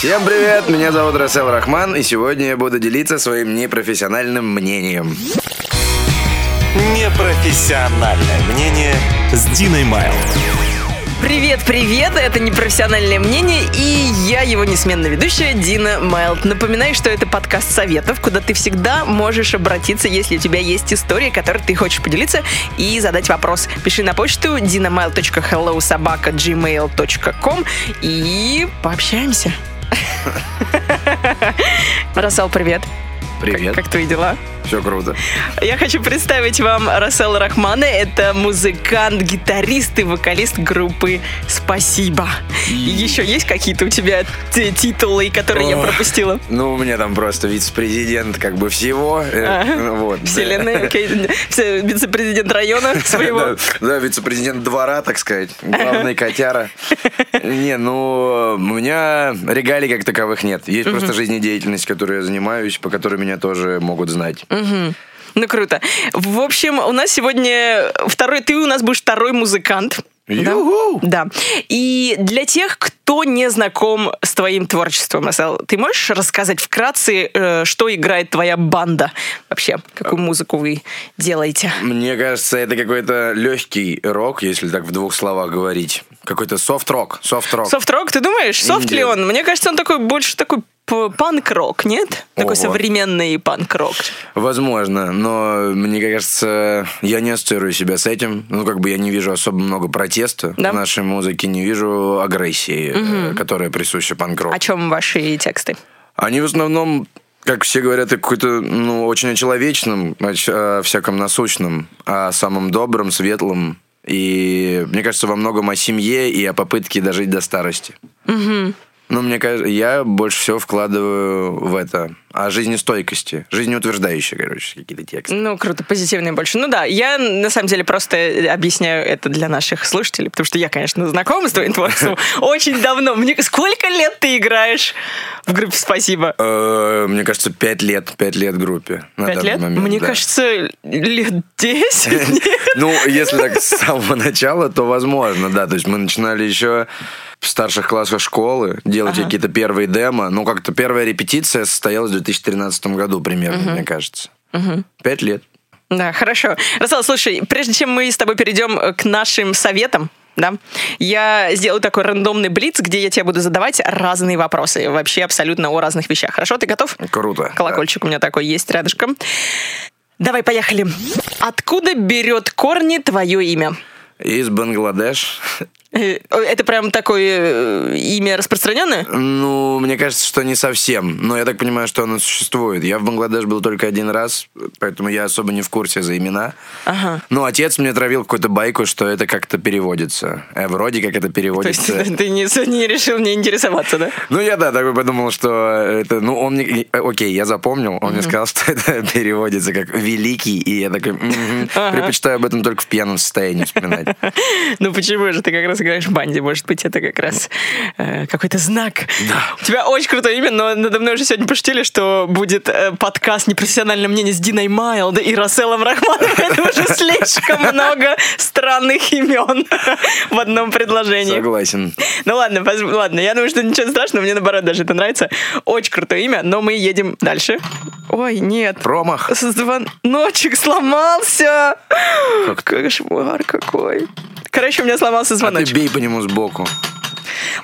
Всем привет, меня зовут Расел Рахман, и сегодня я буду делиться своим непрофессиональным мнением. Непрофессиональное мнение с Диной Майл. Привет, привет! Это непрофессиональное мнение, и я его несменная ведущая Дина Майлд. Напоминаю, что это подкаст советов, куда ты всегда можешь обратиться, если у тебя есть история, которой ты хочешь поделиться и задать вопрос. Пиши на почту dinamail.hellosobaka.gmail.com и пообщаемся. Рассел, привет. Привет. Как, как твои дела? Все круто. Я хочу представить вам Рассела Рахмана. Это музыкант, гитарист и вокалист группы «Спасибо». И еще есть какие-то у тебя титулы, которые я Ох. пропустила? Ну, у меня там просто вице-президент как бы всего. Ага. Вот. Вселенной, окей. Все, Вице-президент района своего. Да, да, вице-президент двора, так сказать. Главный котяра. Не, ну, у меня регалий как таковых нет. Есть просто жизнедеятельность, которой я занимаюсь, по которой меня тоже могут знать. Ну, круто. В общем, у нас сегодня второй... Ты у нас будешь второй музыкант. Да? Ю-ху! Да. И для тех, кто не знаком с твоим творчеством, Асел, ты можешь рассказать вкратце, э, что играет твоя банда вообще? Какую музыку вы делаете? Мне кажется, это какой-то легкий рок, если так в двух словах говорить. Какой-то софт-рок. Софт-рок. Софт-рок, ты думаешь? Софт ли он? Мне кажется, он такой больше такой панк-рок, нет? Такой Ого. современный панк-рок. Возможно, но мне кажется, я не ассоциирую себя с этим. Ну, как бы я не вижу особо много протеста Да? в нашей муziке, не вижу агрессии, э, которая присуща панк-року. О чем ваши тексты? Они в основном, как все говорят, о какой-то, ну, очень о человечном, о, о всяком насущном, о самом добром, светлом. И мне кажется, во многом о семье и о попытке дожить до старости. Ну, мне кажется, я больше всего вкладываю в это. О жизнестойкости. Жизнеутверждающие, короче, какие-то тексты. Ну, круто, позитивные больше. Ну да, я на самом деле просто объясняю это для наших слушателей, потому что я, конечно, знакома с твоим творчеством очень давно. Мне сколько лет ты играешь в группе «Спасибо»? Э, Мне кажется, пять лет, пять лет группе. Пять лет? Мне кажется, лет десять. Ну, если так с самого начала, то возможно, да. То есть мы начинали еще в старших классах школы делать Ага. какие-то первые демо. Ну, как-то первая репетиция состоялась в 2013 году примерно, мне кажется. Пять лет. Да, хорошо. Расал, слушай, прежде чем мы с тобой перейдем э, к нашим советам, да, я сделаю такой рандомный блиц, где я тебе буду задавать разные вопросы, вообще абсолютно о разных вещах. Хорошо, ты готов? Круто. Колокольчик у меня такой есть рядышком. Давай, поехали. Откуда берет корни твое имя? Да. Из Бангладеш. Э, Это прям такое э, имя распространенное? Ну, мне кажется, что не совсем. Но я так понимаю, что оно существует. Я в Бангладеш был только один раз, поэтому я особо не в курсе за имена. Ага. Ну, отец мне травил какую-то байку, что это как-то переводится. Э, вроде как это То есть переводится. ты не, не решил не интересоваться, да? Ну, я, да, такой подумал, что это... Ну, он мне... э, Окей, я запомнил. Он мне сказал, что это переводится как «великий». И я такой... Предпочитаю об этом только в пьяном состоянии вспоминать. Ну почему же ты как раз играешь в банде? Может быть, это как раз э, какой-то знак. У тебя очень крутое имя, но надо мной уже сегодня пошутили, что будет э, подкаст «Непрофессиональное мнение» с Диной Майлд и Расселом Рахманом. Это уже слишком много странных имен в одном предложении. Согласен. Ну ладно, ладно, я думаю, что ничего страшного, мне наоборот даже это нравится. Очень крутое имя, но мы едем дальше. Ой, нет. Промах. Звоночек сломался. Кошмар какой. Короче, у меня сломался А ты звоночек. бей по нему сбоку.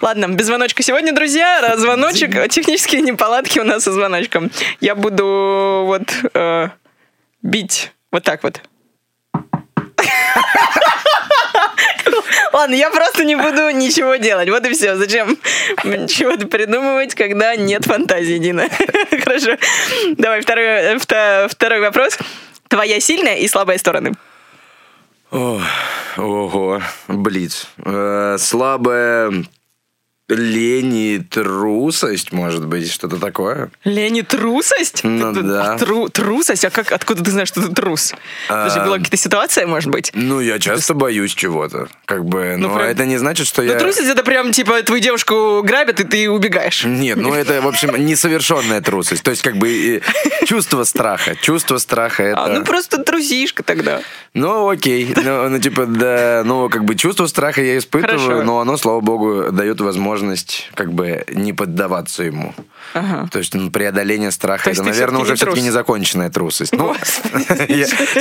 Ладно, без звоночка сегодня, друзья. Звоночек, технические неполадки у нас со звоночком. Я буду вот э, бить вот так вот. Ладно, я просто не буду ничего делать. Вот и все. Зачем чего-то придумывать, когда нет фантазии, Дина? Хорошо. Давай второй, э, вто- второй вопрос. Твоя сильная и слабая стороны. О, ого, блиц. Э, слабая лень и трусость, может быть, что-то такое. Лень и трусость? Ну Ты- да. тру- трусость? А как, откуда ты знаешь, что ты трус? А, была какая-то ситуация, может быть? Ну, я часто боюсь чего-то. Как бы, Ну, но прям- это не значит, что Ну, я... трусость это прям, типа, твою девушку грабят, и ты убегаешь. Нет, ну это, в общем, несовершенная трусость. То есть, как бы, чувство страха. Чувство страха это... А, ну, просто трусишка тогда. Ну, окей. Ну, ну, типа, да, ну, как бы чувство страха я испытываю, Хорошо. но оно, слава богу, дает возможность возможность как бы не поддаваться ему. То есть ну, преодоление страха, То это, наверное, уже все-таки незаконченная трусость. Ну,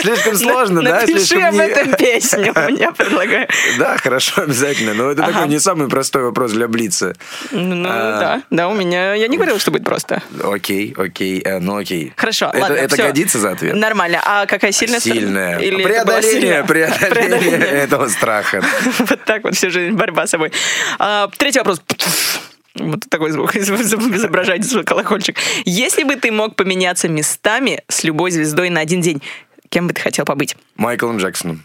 слишком сложно, да? Напиши об этом песню, я предлагаю. Да, хорошо, обязательно. Но это такой не самый простой вопрос для Блица. Ну, А. да, да, у меня... Я не говорила, что будет просто. Окей, окей, э, ну окей. Хорошо, ладно, это годится за ответ? Нормально. А какая сильная? Сильная. Преодоление, преодоление этого страха. Вот так вот всю жизнь борьба с собой. А, третий вопрос. Вот такой звук изображать звук колокольчик. Если бы ты мог поменяться местами с любой звездой на один день, кем бы ты хотел побыть? Майклом Джексоном.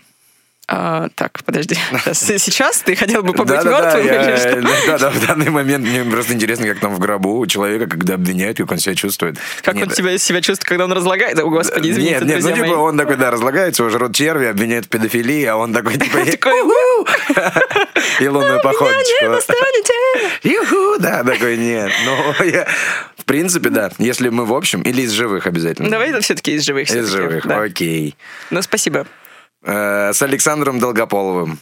А, так, подожди. Сейчас ты хотел бы побыть мертвым или что? Да-да, в данный момент мне просто интересно, как там в гробу у человека, когда обвиняют, как он себя чувствует. Как он себя, чувствует, когда он разлагает? О, Господи, извините, Нет, нет, ну типа он такой, да, разлагается, уже рот черви, обвиняет в педофилии, а он такой, типа, и лунную «Меня походочку. достанете!» Юху, да, такой, нет. Ну, я- в принципе, да, если мы в общем, или из живых обязательно. Давай это все-таки из живых. Из живых, да. окей. Ну, спасибо. Э, С Александром Долгополовым.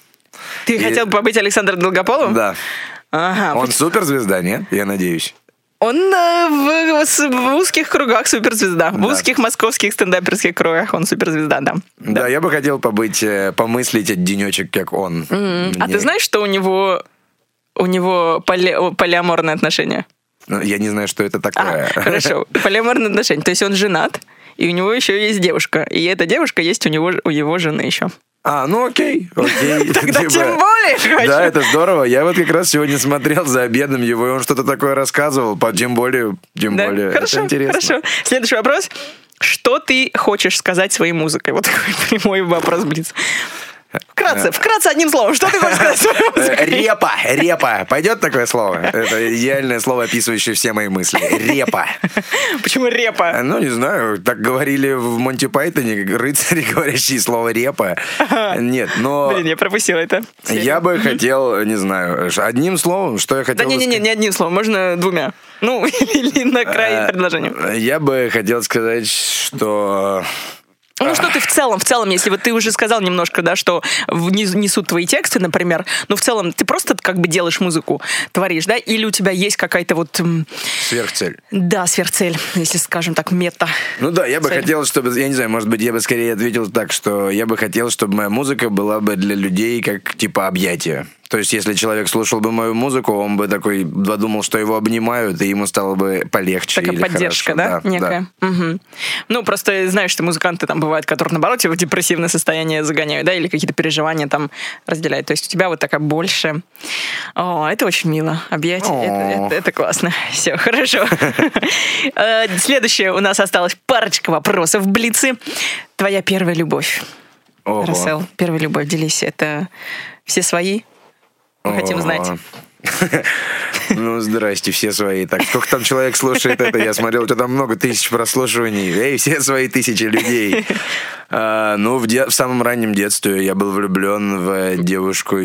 Ты И- хотел побыть Александром Долгополовым? Да. Ага. Он суперзвезда, нет? Я надеюсь. Он э, в, в- в узких кругах суперзвезда. В Да. узких московских стендаперских кругах он суперзвезда, да. Да, я бы хотел побыть, э, помыслить от денечек, как он. А Мне- ты знаешь, что у него у него поли- полиаморные отношения? Ну, Я не знаю, что это А, такое. хорошо. Полиаморные отношения. То есть он женат, и у него еще есть девушка. И эта девушка есть у него у его жены еще. А, ну окей, окей. Тогда Типа, тем более хочу. Да, это здорово. Я вот как раз сегодня смотрел за обедом его, и он что-то такое рассказывал. По- Тем более, тем Да, более. Хорошо, это интересно. хорошо. Следующий вопрос. Что ты хочешь сказать своей музыкой? Вот такой прямой вопрос, Блиц. Вкратце, вкратце одним словом. Что ты хочешь сказать Э? Репа, репа. Пойдет такое слово? Это идеальное слово, описывающее все мои мысли. Репа. Почему репа? Э, Ну, не знаю, так говорили в Монти Пайтоне, рыцари, говорящие слово репа. Нет, но Блин, я пропустила это. я бы хотел, не знаю, одним словом, что я Да хотел бы не-не-не, не одним словом, можно двумя. Ну, или на край Э, предложения. Я бы хотел сказать, что... Ну, что ты в целом, в целом, если вот ты уже сказал немножко, да, что несут твои тексты, например, но в целом ты просто как бы делаешь музыку, творишь, да, или у тебя есть какая-то вот, Сверхцель. да, сверхцель, если скажем так, мета. Ну да, я бы Цель. хотел, чтобы, я не знаю, может быть, я бы скорее ответил так, что я бы хотел, чтобы моя музыка была бы для людей как типа объятие. То есть, если человек слушал бы мою музыку, он бы такой подумал, что его обнимают, и ему стало бы полегче. Такая поддержка, хорошо. да, некая? Мгм. Ну, просто знаешь, что музыканты там бывают, которые, наоборот, в депрессивное состояние загоняют, да, или какие-то переживания там разделяют. То есть у тебя вот такая больше... О, это очень мило. Объятие, это, это- это классно. Все, хорошо. Э, Следующее у нас осталось парочка вопросов. Блицы. Твоя первая любовь. Рассел, первая любовь, делись. Это все свои? Мы хотим знать. Ну, здрасте, все свои. Так, сколько там человек слушает это? Я смотрел, у тебя там много тысяч прослушиваний. Эй, все свои тысячи людей. А, ну, в, де- в самом раннем детстве я был влюблен в девушку.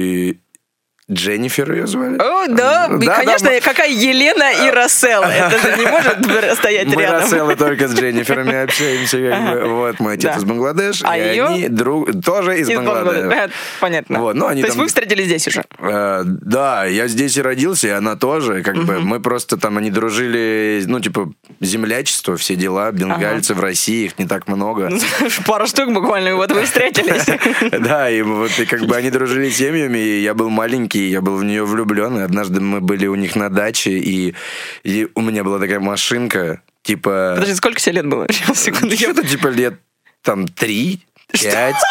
Дженнифер ее звали? О, да, и, Да, конечно, да, мы- какая Елена и Рассел. Это же не может стоять Мы рядом. Расселы только с Дженниферами общаемся. как бы. Вот, мой отец Да. из Бангладеш, А и её? они друг, тоже из, Из Бангладеш. Бангладеш. Понятно. Вот, ну, они То есть там- вы встретились здесь уже? Э, да, я здесь и родился, и она тоже. Как бы мы просто там, они дружили, ну, типа, землячество, все дела, бенгальцы в России, их не так много. Пару штук буквально, и вот вы встретились. Да, и вот и как бы они дружили семьями, и я был маленький, я был в нее влюблен, и однажды мы были у них на даче, и, и у меня была такая машинка, типа... Подожди, сколько тебе лет было? Сейчас, секунду. Что-то типа лет там три, пять.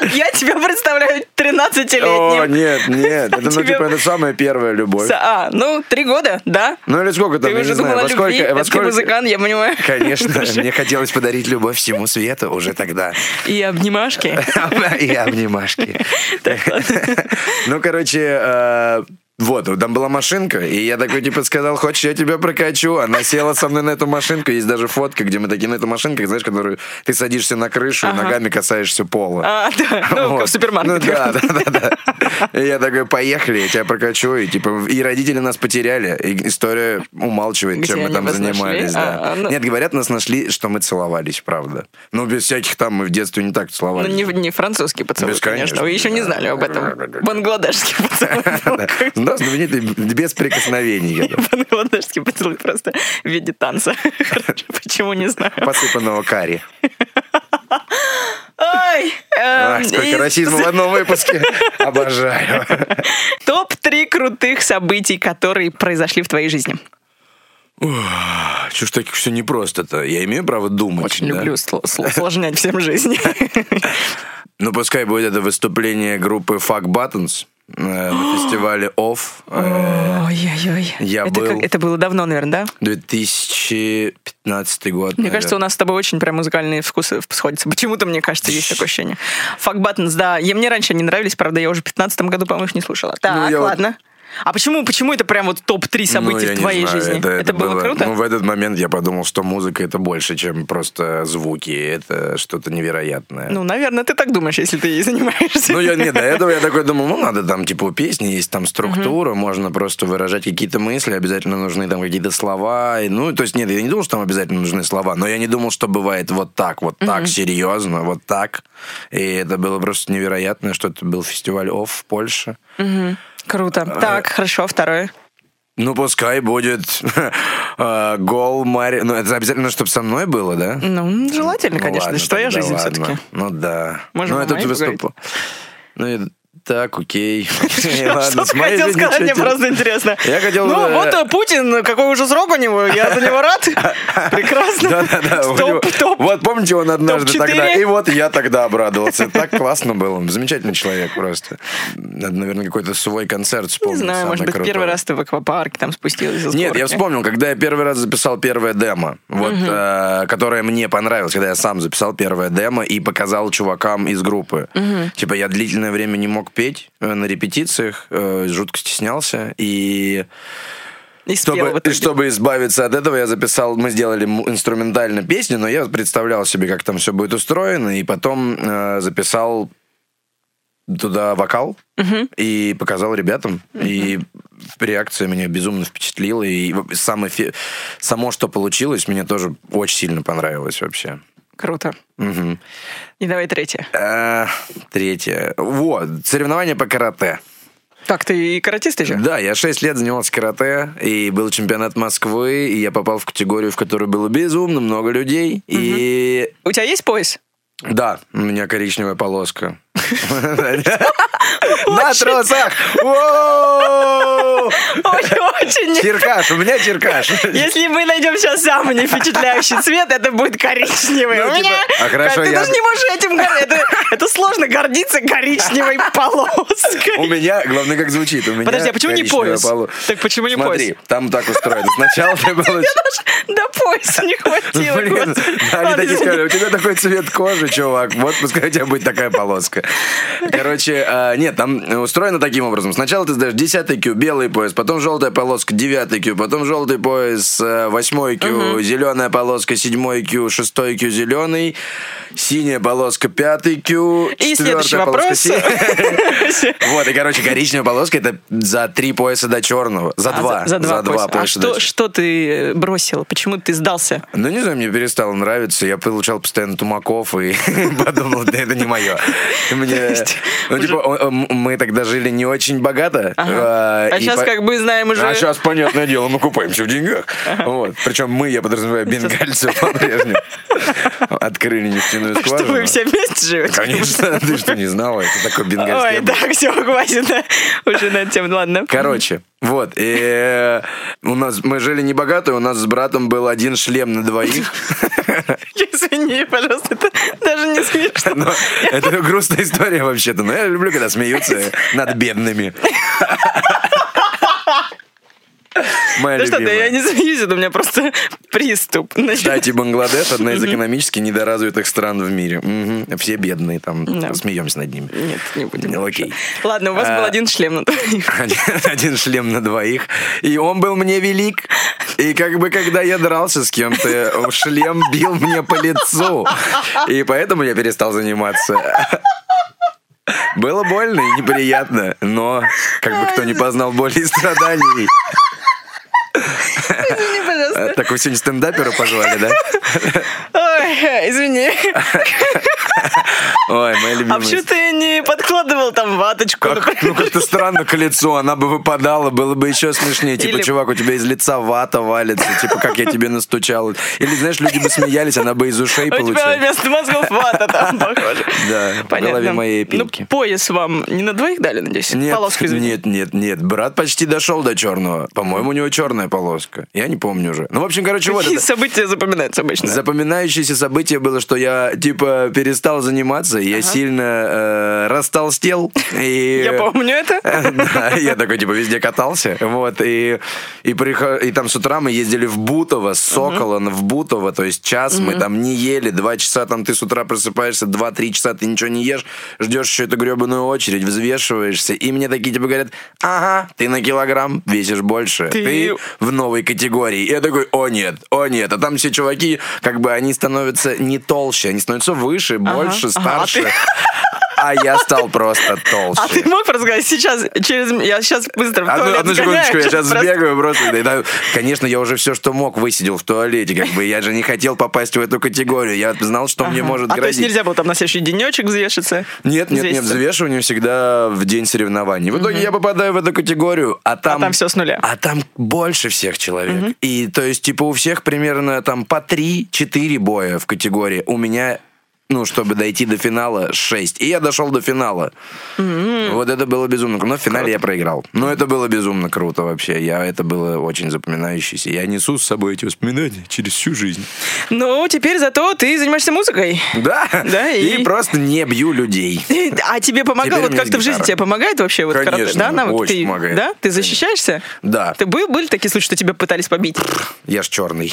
Я, я тебя представляю О, 13-летним. нет, нет, это, ну, типа, это самая первая любовь. А, ну, три года, да? Ну, или сколько там, я не знаю, во о сколько... во ты сколько- музыкант, я понимаю. Конечно, мне хотелось подарить любовь всему свету уже тогда. И обнимашки. И обнимашки. Ну, короче, э, вот, там была машинка, и я такой, типа, сказал, хочешь, я тебя прокачу? Она села со мной на эту машинку, есть даже фотка, где мы такие на эту машинку, знаешь, которую ты садишься на крышу и Ага. ногами касаешься пола. А, да, ну, Вот. как в супермаркете. Ну да, да, да, да. И я такой, поехали, я тебя прокачу. И типа, и родители нас потеряли. И история умалчивает, Где чем мы там нашли? занимались. да. А, ну- Нет, говорят, нас нашли, что мы целовались, правда. Ну, без всяких там, мы в детстве не так Ну, целовались. не, не французский поцелуй, Без, конечно. конечно. Вы еще не знали об этом. Бангладешский поцелуй. Да, знаменитый без прикосновений. Бангладешский поцелуй просто в виде танца. Хорошо, Почему, не знаю. Посыпанного карри. Ой, эм, сколько и расизма в одном выпуске. Обожаю. Топ-3 крутых событий, которые произошли в твоей жизни. Что ж так все непросто-то? Я имею право думать. Очень да? люблю сло- сло- усложнять всем жизнь. Ну, пускай будет это выступление группы Fuck Buttons на фестивале OFF э, Ой-ой-ой. Я это, был- как- это было давно, наверное, да? 2015 год. Мне кажется, у нас с тобой очень прям музыкальные вкусы сходятся. Почему-то, мне кажется, есть такое ощущение. Fuck Buttons, да. Я, мне раньше они нравились, правда, я уже в 15 году, по-моему, их не слушала. Так, я вот- ладно. А почему, почему это прям вот топ-3 Ну, событий я в твоей знаю, жизни? Это, было, круто? Ну, в этот момент я подумал, что музыка это больше, чем просто звуки. Это что-то невероятное. Ну, наверное, ты так думаешь, если ты ей занимаешься. Ну, я не до этого я такой думал, ну, надо там, типа, у песни есть там структура, можно просто выражать какие-то мысли, обязательно нужны там какие-то слова. И, ну, то есть, нет, я не думал, что там обязательно нужны слова, но я не думал, что бывает вот так, вот так, серьезно, вот так. И это было просто невероятно, что это был фестиваль ОФФ в Польше. Круто. Так, хорошо, второе. Ну, пускай будет э, гол Мари... Ну, это обязательно, чтобы со мной было, да? Ну, желательно, Ну, конечно. ладно, это твоя тогда жизнь ладно. все-таки. Ну да. Можем ну, это моей выступ... Ну, так, окей. Что ты хотел сказать? Мне просто интересно. Я хотел, Ну, э, вот э, Путин, какой уже срок у него, я за него рад. Прекрасно. Да-да-да. Топ, топ. Вот помните, он однажды тогда... И вот я тогда обрадовался. Так классно было. Замечательный человек просто. Надо, наверное, какой-то свой концерт Не вспомнить. знаю, самый может быть, первый раз ты в аквапарке там спустилась из Нет, я вспомнил, когда я первый раз записал первое демо, вот, э, которое мне понравилось, когда я сам записал первое демо и показал чувакам из группы. Типа я длительное время не мог петь э, на репетициях, э, жутко стеснялся, и И чтобы, и чтобы избавиться от этого, я записал, мы сделали инструментально песню, но я представлял себе, как там все будет устроено, и потом э, записал туда вокал и показал ребятам. И реакция меня безумно впечатлила. И сам эфе- само, что получилось, мне тоже очень сильно понравилось вообще. Круто. Мгм. И давай третье. А, третье. Вот, соревнования по карате. Так, ты и каратист еще? Да, я 6 лет занимался карате, и был чемпионат Москвы, и я попал в категорию, в которой было безумно много людей. И У тебя есть пояс? да, у меня коричневая полоска. На тросах! Очень-очень. Черкаш, у меня черкаш. Если мы найдем сейчас самый не впечатляющий цвет, это будет коричневый. Ну, У типа, меня... а Ты даже не можешь этим... Это, сложно гордиться коричневой полоской. У меня, главное, как звучит. У меня Подожди, а почему не пояс? Так почему не Смотри, пояс? там так устроено. Сначала ты получаешь... До пояса не хватило. Блин, господи. они такие сказали, у тебя такой цвет кожи, чувак, вот пускай у тебя будет такая полоска. Короче, а, нет, там устроено таким образом. Сначала ты сдаешь 10 Q, белый пояс, потом желтая полоска, 9 Q, потом желтый пояс, 8 Q, зеленая полоска, 7 Q, 6 Q, зеленый, синяя полоска, 5 Q, И следующий вопрос. Вот, и, короче, коричневая полоска это за три пояса до черного. За А, два. За, два пояса. А что ты э, бросил? Почему ты сдался? ну, не знаю, мне перестало нравиться. Я получал постоянно тумаков и подумал, да это не мое. Мне, ну, типа, мы тогда жили не очень богато. А сейчас, по- как бы, знаем уже... А сейчас, понятное дело, мы купаемся в деньгах. Вот. Причем мы, я подразумеваю, бенгальцев по-прежнему. Открыли нефтяную Что скважину. вы все вместе живете? Конечно, ты что, не знала? Это такой бенгальский Ой, так, все, хватит уже на тему. Ладно. Короче, вот, и э, у нас мы жили не богато, у нас с братом был один шлем на двоих. Извини, пожалуйста, это даже не смешно. Но это грустная история вообще-то. Но я люблю, когда смеются над бедными. Моя Да что ты, я не смеюсь, это у меня просто приступ. Кстати, Бангладеш одна из экономически недоразвитых стран в мире. Мгм. Все бедные там, Да. смеемся над ними. Нет, не будем. Ну, окей. Ладно, у вас А, был один шлем на двоих. Один шлем на двоих. И он был мне велик. И как бы, когда я дрался с кем-то, шлем бил мне по лицу. И поэтому я перестал заниматься. Было больно и неприятно, но как бы кто не познал боли и страданий. Извини, пожалуйста. Так вы сегодня стендапера позвали, да? Ой, извини. Ой, моя А любимая. почему ты не подкладывал там ваточку? Как, ну как-то странно к лицу, она бы выпадала, было бы еще смешнее. Типа, Или- чувак, у тебя из лица вата валится, типа, как я тебе настучал. Или, знаешь, люди бы смеялись, она бы из ушей У тебя вместо мозгов вата там, похоже. Да, в голове моей пилки. Ну, пояс вам не на двоих дали, надеюсь? Нет, Полоску, извини. нет, нет, нет. Брат почти дошел до черного. По-моему, у него черная полоска. Я не помню уже. Ну, в общем, короче, вот Какие это. события запоминаются обычно? Запоминающееся событие было, что я, типа, перестал заниматься, я сильно э, растолстел. И... Я помню это. Да, я такой, типа, везде катался. Вот, и, и, прихо- и там с утра мы ездили в Бутово, с Сокола в Бутово, то есть час мы там не ели, два часа там ты с утра просыпаешься, два-три часа ты ничего не ешь, ждешь еще эту гребаную очередь, взвешиваешься, и мне такие, типа, говорят, ага, ты на килограмм весишь больше, Ты- ты, в новой категории. И я такой, о нет, о нет, а там все чуваки, как бы, они становятся не толще, они становятся выше, больше, ага, а старше. ты- А я стал просто толще. А ты мог просто сказать, сейчас, через... Я сейчас быстро в Одну, одну секундочку, я сейчас просто- сбегаю просто. Да, конечно, я уже все, что мог, высидел в туалете. Как бы я же не хотел попасть в эту категорию. Я знал, что мне может А то есть нельзя было там на следующий денечек взвешиться? Нет, нет, нет, взвешивание всегда в день соревнований. В итоге я попадаю в эту категорию, а там... там всё с нуля. А там больше всех человек. И то есть, типа, у всех примерно там по 3-4 боя в категории. У меня ну, чтобы дойти до финала, 6. И я дошел до финала. Вот это было безумно. круто. Но в финале я проиграл. Но это было безумно круто вообще. Я, это было очень запоминающееся. Я несу с собой эти воспоминания через всю жизнь. Ну, теперь зато ты занимаешься музыкой. Да? Да, и- и... просто не бью людей. А тебе помогало, у вот как-то в жизни тебе помогает вообще вот карате? Конечно, Да, навык? очень ты, помогает. Да? Ты защищаешься? Да. Ты был, были такие случаи, что тебя пытались побить? Я ж черный.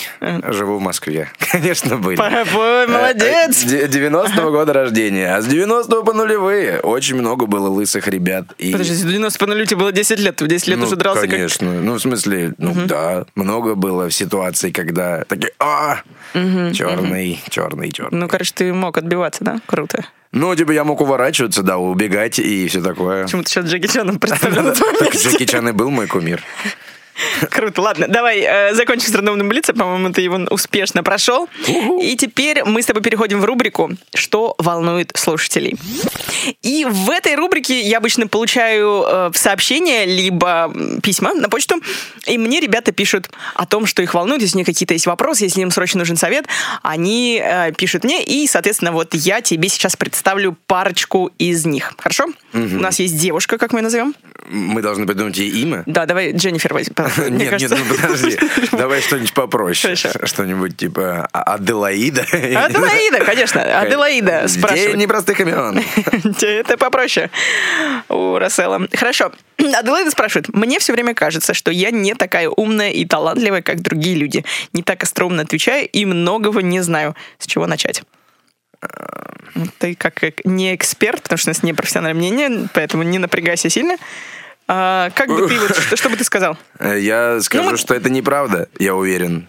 Живу в Москве. Конечно, были. Ой, молодец! Э, э, де- 90-го года рождения. А с 90-го по нулевые очень много было лысых ребят. И... Подожди, в 90 по нулю тебе было 10 лет, ты в 10 лет ну, уже дрался как... конечно. Ну, в смысле, ну да, много было ситуаций, когда такие, а, черный, черный, черный. Ну, короче, ты мог отбиваться, да? Круто. Ну, типа, я мог уворачиваться, да, убегать и все такое. Почему-то сейчас Джеки Чаном представлял. Джеки Чан и был мой кумир. Круто, ладно, давай э, закончим с рандомным блицем, по-моему, ты его успешно прошел. И теперь мы с тобой переходим в рубрику «Что волнует слушателей?». И в этой рубрике я обычно получаю э, сообщения, либо письма на почту, и мне ребята пишут о том, что их волнует, если у них какие-то есть вопросы, если им срочно нужен совет, они э, пишут мне, и, соответственно, вот я тебе сейчас представлю парочку из них. Хорошо? У нас есть девушка, как мы ее назовем? Мы должны придумать ей имя. Да, давай Дженнифер возьми. Нет, кажется- нет, ну подожди. Давай что-нибудь попроще. Хорошо. Что-нибудь типа А- Аделаида. Аделаида, конечно, Аделаида День спрашивает. непростых имен. Это попроще у Рассела. Хорошо. Аделаида спрашивает. Мне все время кажется, что я не такая умная и талантливая, как другие люди. Не так остроумно отвечаю и многого не знаю. С чего начать? Ты как э- не эксперт, потому что у нас не профессиональное мнение, поэтому не напрягайся сильно. А, как бы ты, вот, что, что бы ты сказал? Э, Я скажу, Ну, что это неправда, я уверен.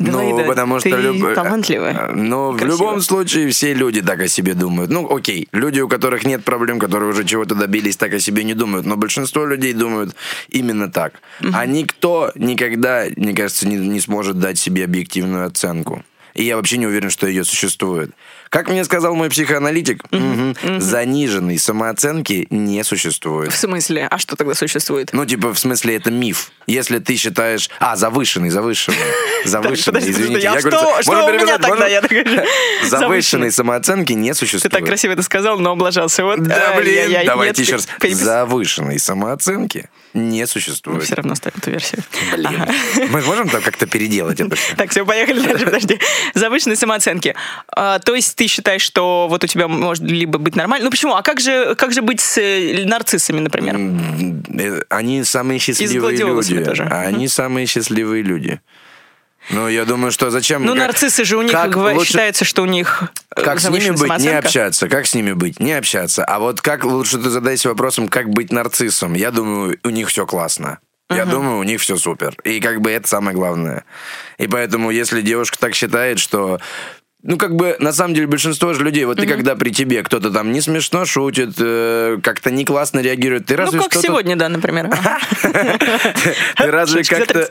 Аделаида, ну, потому что... ты люб- талантливая, э, Ну, в любом случае, все люди так о себе думают. Ну, окей, люди, у которых нет проблем, которые уже чего-то добились, так о себе не думают. Но большинство людей думают именно так. А никто никогда, мне кажется, не, не сможет дать себе объективную оценку. И я вообще не уверен, что ее существует. Как мне сказал мой психоаналитик, мгм, заниженной самооценки не существует. В смысле? А что тогда существует? Ну, типа, в смысле, это миф. Если ты считаешь... А, завышенный, завышенный. Завышенный, извините. а говорю, что- у меня тогда? Я Завышенной самооценки не Ты существует. так красиво это сказал, но облажался. Вот, Да, блин, давайте еще раз. Завышенной самооценки не Мы существует. все равно ставим эту версию. Блин. Мы можем там как-то переделать это? Так, все, поехали дальше, подожди. Завышенные самооценки. А, то есть ты считаешь, что вот у тебя может либо быть нормально... Ну почему? А как же, как же быть с э, нарциссами, например? Э, Они самые счастливые люди. тоже. А Они самые счастливые люди. Ну, я думаю, что зачем... Ну, как- нарциссы же у них как лучше- считается, что у них э, Как с ними быть, не самооценка. общаться. Как с ними быть, не общаться. А вот как лучше ты задайся вопросом, как быть нарциссом. Я думаю, у них все классно. Я думаю, у них все супер. И как бы это самое главное. И поэтому, если девушка так считает, что ну, как бы, на самом деле, большинство же людей, вот ты когда при тебе кто-то там не смешно шутит, э, как-то не классно реагирует, ты Ну, разве как что-то... сегодня, да, например. Ты разве как-то...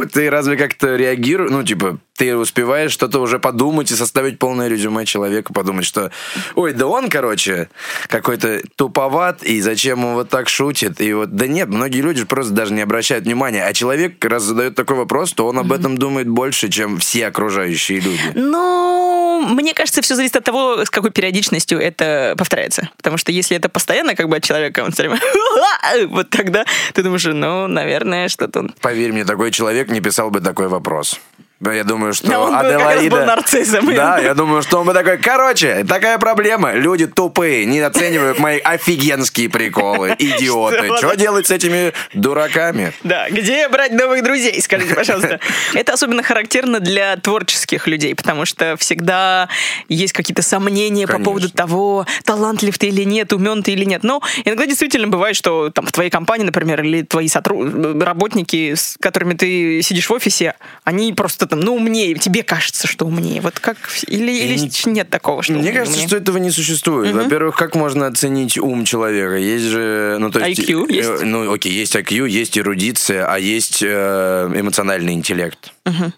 Тупу, ты разве как-то реагируешь? Ну, типа, ты успеваешь что-то уже подумать и составить полное резюме человека, подумать, что, ой, да он, короче, какой-то туповат, и зачем он вот так шутит, и вот, да нет, многие люди просто даже не обращают внимания, а человек, раз задает такой вопрос, то он об этом думает больше, чем все окружающие люди. Ну, мне кажется, все зависит от того, с какой периодичностью это повторяется. Потому что если это постоянно как бы от человека, он все время вот тогда ты думаешь, ну, наверное, что-то... Поверь мне, такой человек не писал бы такой вопрос. Я думаю, что Да, он Аделаида... был нарциссом. Да, я думаю, что он бы такой, короче, такая проблема. Люди тупые, не оценивают мои офигенские приколы. Идиоты. Что? Делать с этими дураками? Да, где брать новых друзей, скажите, пожалуйста. Это особенно характерно для творческих людей, потому что всегда есть какие-то сомнения по поводу того, талантлив ты или нет, умен ты или нет. Но иногда действительно бывает, что там в твоей компании, например, или твои работники, с которыми ты сидишь в офисе, они просто там, ну, умнее, тебе кажется, что умнее. Вот как... Или, или не- нет такого, что Мне умнее? кажется, что этого не существует. Во-первых, как можно оценить ум человека? Есть же, ну то есть, IQ э, есть? ну окей, есть IQ, есть эрудиция, а есть э, эмоциональный интеллект.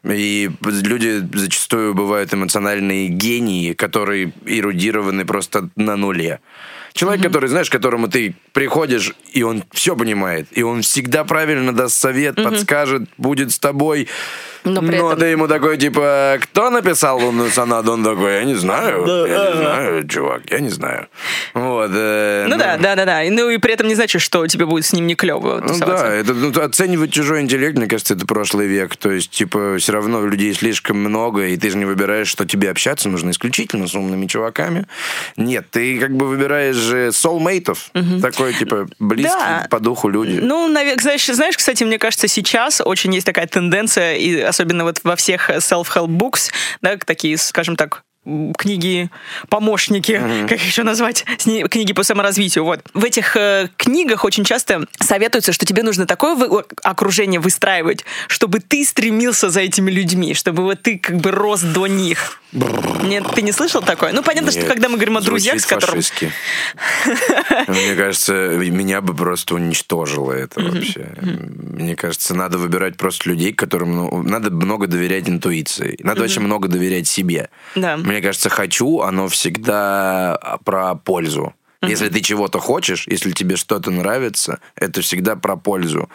И люди зачастую бывают эмоциональные гении, которые эрудированы просто на нуле. Человек, который, знаешь, к которому ты приходишь, и он все понимает, и он всегда правильно даст совет, подскажет, будет с тобой. Но при Но этом- ты ему такой, типа, кто написал лунную сонату? Он такой, я не знаю, я не знаю, чувак, я не знаю. Вот. э, Ну да, да, да, да. И, Ну и при этом не значит, что тебе будет с ним не клево Ну тусоваться. да, это, ну, оценивать чужой интеллект, мне кажется, это прошлый век. То есть, типа, все равно людей слишком много, и ты же не выбираешь, что тебе общаться нужно исключительно с умными чуваками. Нет, ты как бы выбираешь же soulmate'ов. Такой, типа, близкий Да. по духу люди. Ну, наве- знаешь, знаешь, кстати, мне кажется, сейчас очень есть такая тенденция, и особенно вот во всех self-help books, да, такие, скажем так, книги помощники, как их еще назвать, книги по саморазвитию. Вот в этих э, книгах очень часто советуется, что тебе нужно такое вы- окружение выстраивать, чтобы ты стремился за этими людьми, чтобы вот ты как бы рос до них. Нет, ты не слышал такое? Ну понятно, что Нет, когда мы говорим о друзьях, с которыми фашистски. Мне кажется, меня бы просто уничтожило это вообще. Мне кажется, надо выбирать просто людей, которым ну, надо много доверять интуиции. Надо очень много доверять себе. Да. Мне кажется, хочу, оно всегда про пользу. Если ты чего-то хочешь, если тебе что-то нравится, это всегда про пользу.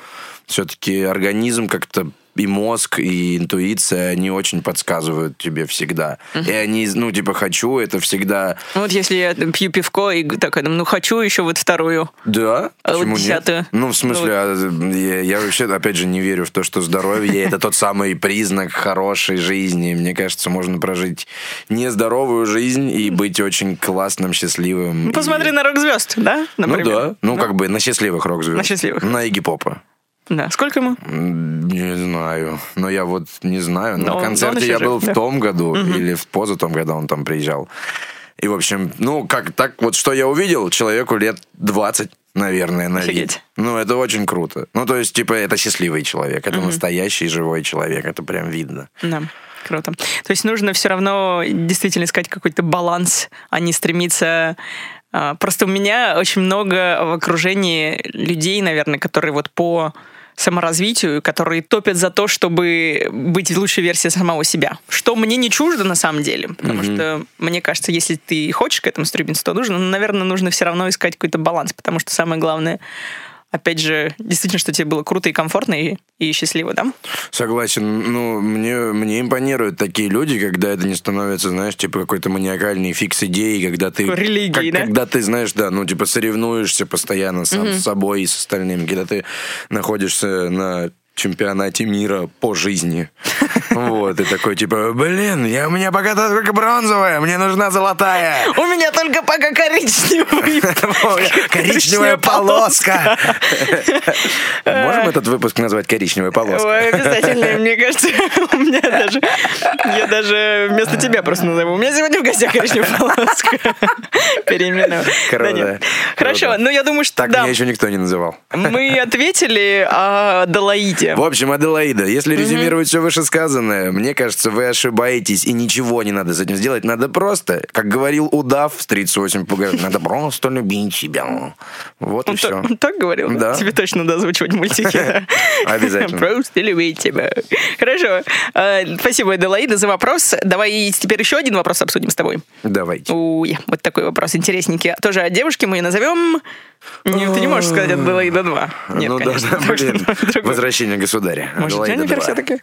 Все-таки организм как-то и мозг, и интуиция, они очень подсказывают тебе всегда. И они, ну, типа, хочу, это всегда... Вот если я пью пивко и такая, ну хочу еще вот вторую. Да, А вот почему десятую? нет? Ну, в смысле, а, я, я вообще, опять же, не верю в то, что здоровье – это тот самый признак хорошей жизни. Мне кажется, можно прожить нездоровую жизнь и быть очень классным, счастливым. Ну, посмотри И- на рок-звезд, да? Ну например? да, ну как бы на счастливых рок-звезд. На счастливых. На Игги Попа. Да. Сколько ему? Не знаю. Но я вот не знаю. Но На он концерте я жив, был да. в том году или в позатом, когда он там приезжал. И, в общем, ну, как так, вот что я увидел, человеку лет 20, наверное, на Офигеть. вид. Ну, это очень круто. Ну, то есть, типа, это счастливый человек, это настоящий живой человек, это прям видно. Да. Круто. То есть нужно все равно действительно искать какой-то баланс, а не стремиться... а, Просто у меня очень много в окружении людей, наверное, которые вот по саморазвитию, которые топят за то, чтобы быть лучшей версией самого себя. Что мне не чуждо на самом деле. Потому что, мне кажется, если ты хочешь к этому стремиться, то нужно, ну, наверное, нужно все равно искать какой-то баланс. Потому что самое главное, опять же, действительно, что тебе было круто и комфортно, и, и счастливо, да? Согласен. Ну, мне, мне импонируют такие люди, когда это не становится, знаешь, типа какой-то маниакальный фикс идеи, когда ты... Религией, как- да? Когда ты, знаешь, да, ну, типа соревнуешься постоянно сам с собой и с остальными, когда ты находишься на чемпионате мира по жизни. Вот, и такой, типа, блин, я, у меня пока только бронзовая, мне нужна золотая. У меня только пока коричневый. Коричневая полоска. Можем этот выпуск назвать коричневая полоска? Ой, обязательно, мне кажется, у меня даже... Я даже вместо тебя просто назову. У меня сегодня в гостях коричневая полоска. Нет. Хорошо, ну я думаю, что Так меня еще никто не называл. Мы ответили о Далаиде. В общем, Аделаида, если резюмировать все вышесказанное, сказанное, мне кажется, вы ошибаетесь, и ничего не надо с этим сделать. Надо просто, как говорил удав с 38 пугает, надо просто любить себя. Вот и Он, все. так, он так говорил? Да. Тебе точно надо озвучивать мультики. Обязательно. Просто любить тебя. Хорошо. Э, Спасибо, Аделаида, за вопрос. Давай теперь еще один вопрос обсудим с тобой. Давайте. Ой, вот такой вопрос интересненький. Тоже о девушке мы ее назовем... Нет, ты не можешь сказать Аделаида 2. Нет, ну конечно. да, блин. Возвращение государя. Может, Дженнифер 2. все-таки?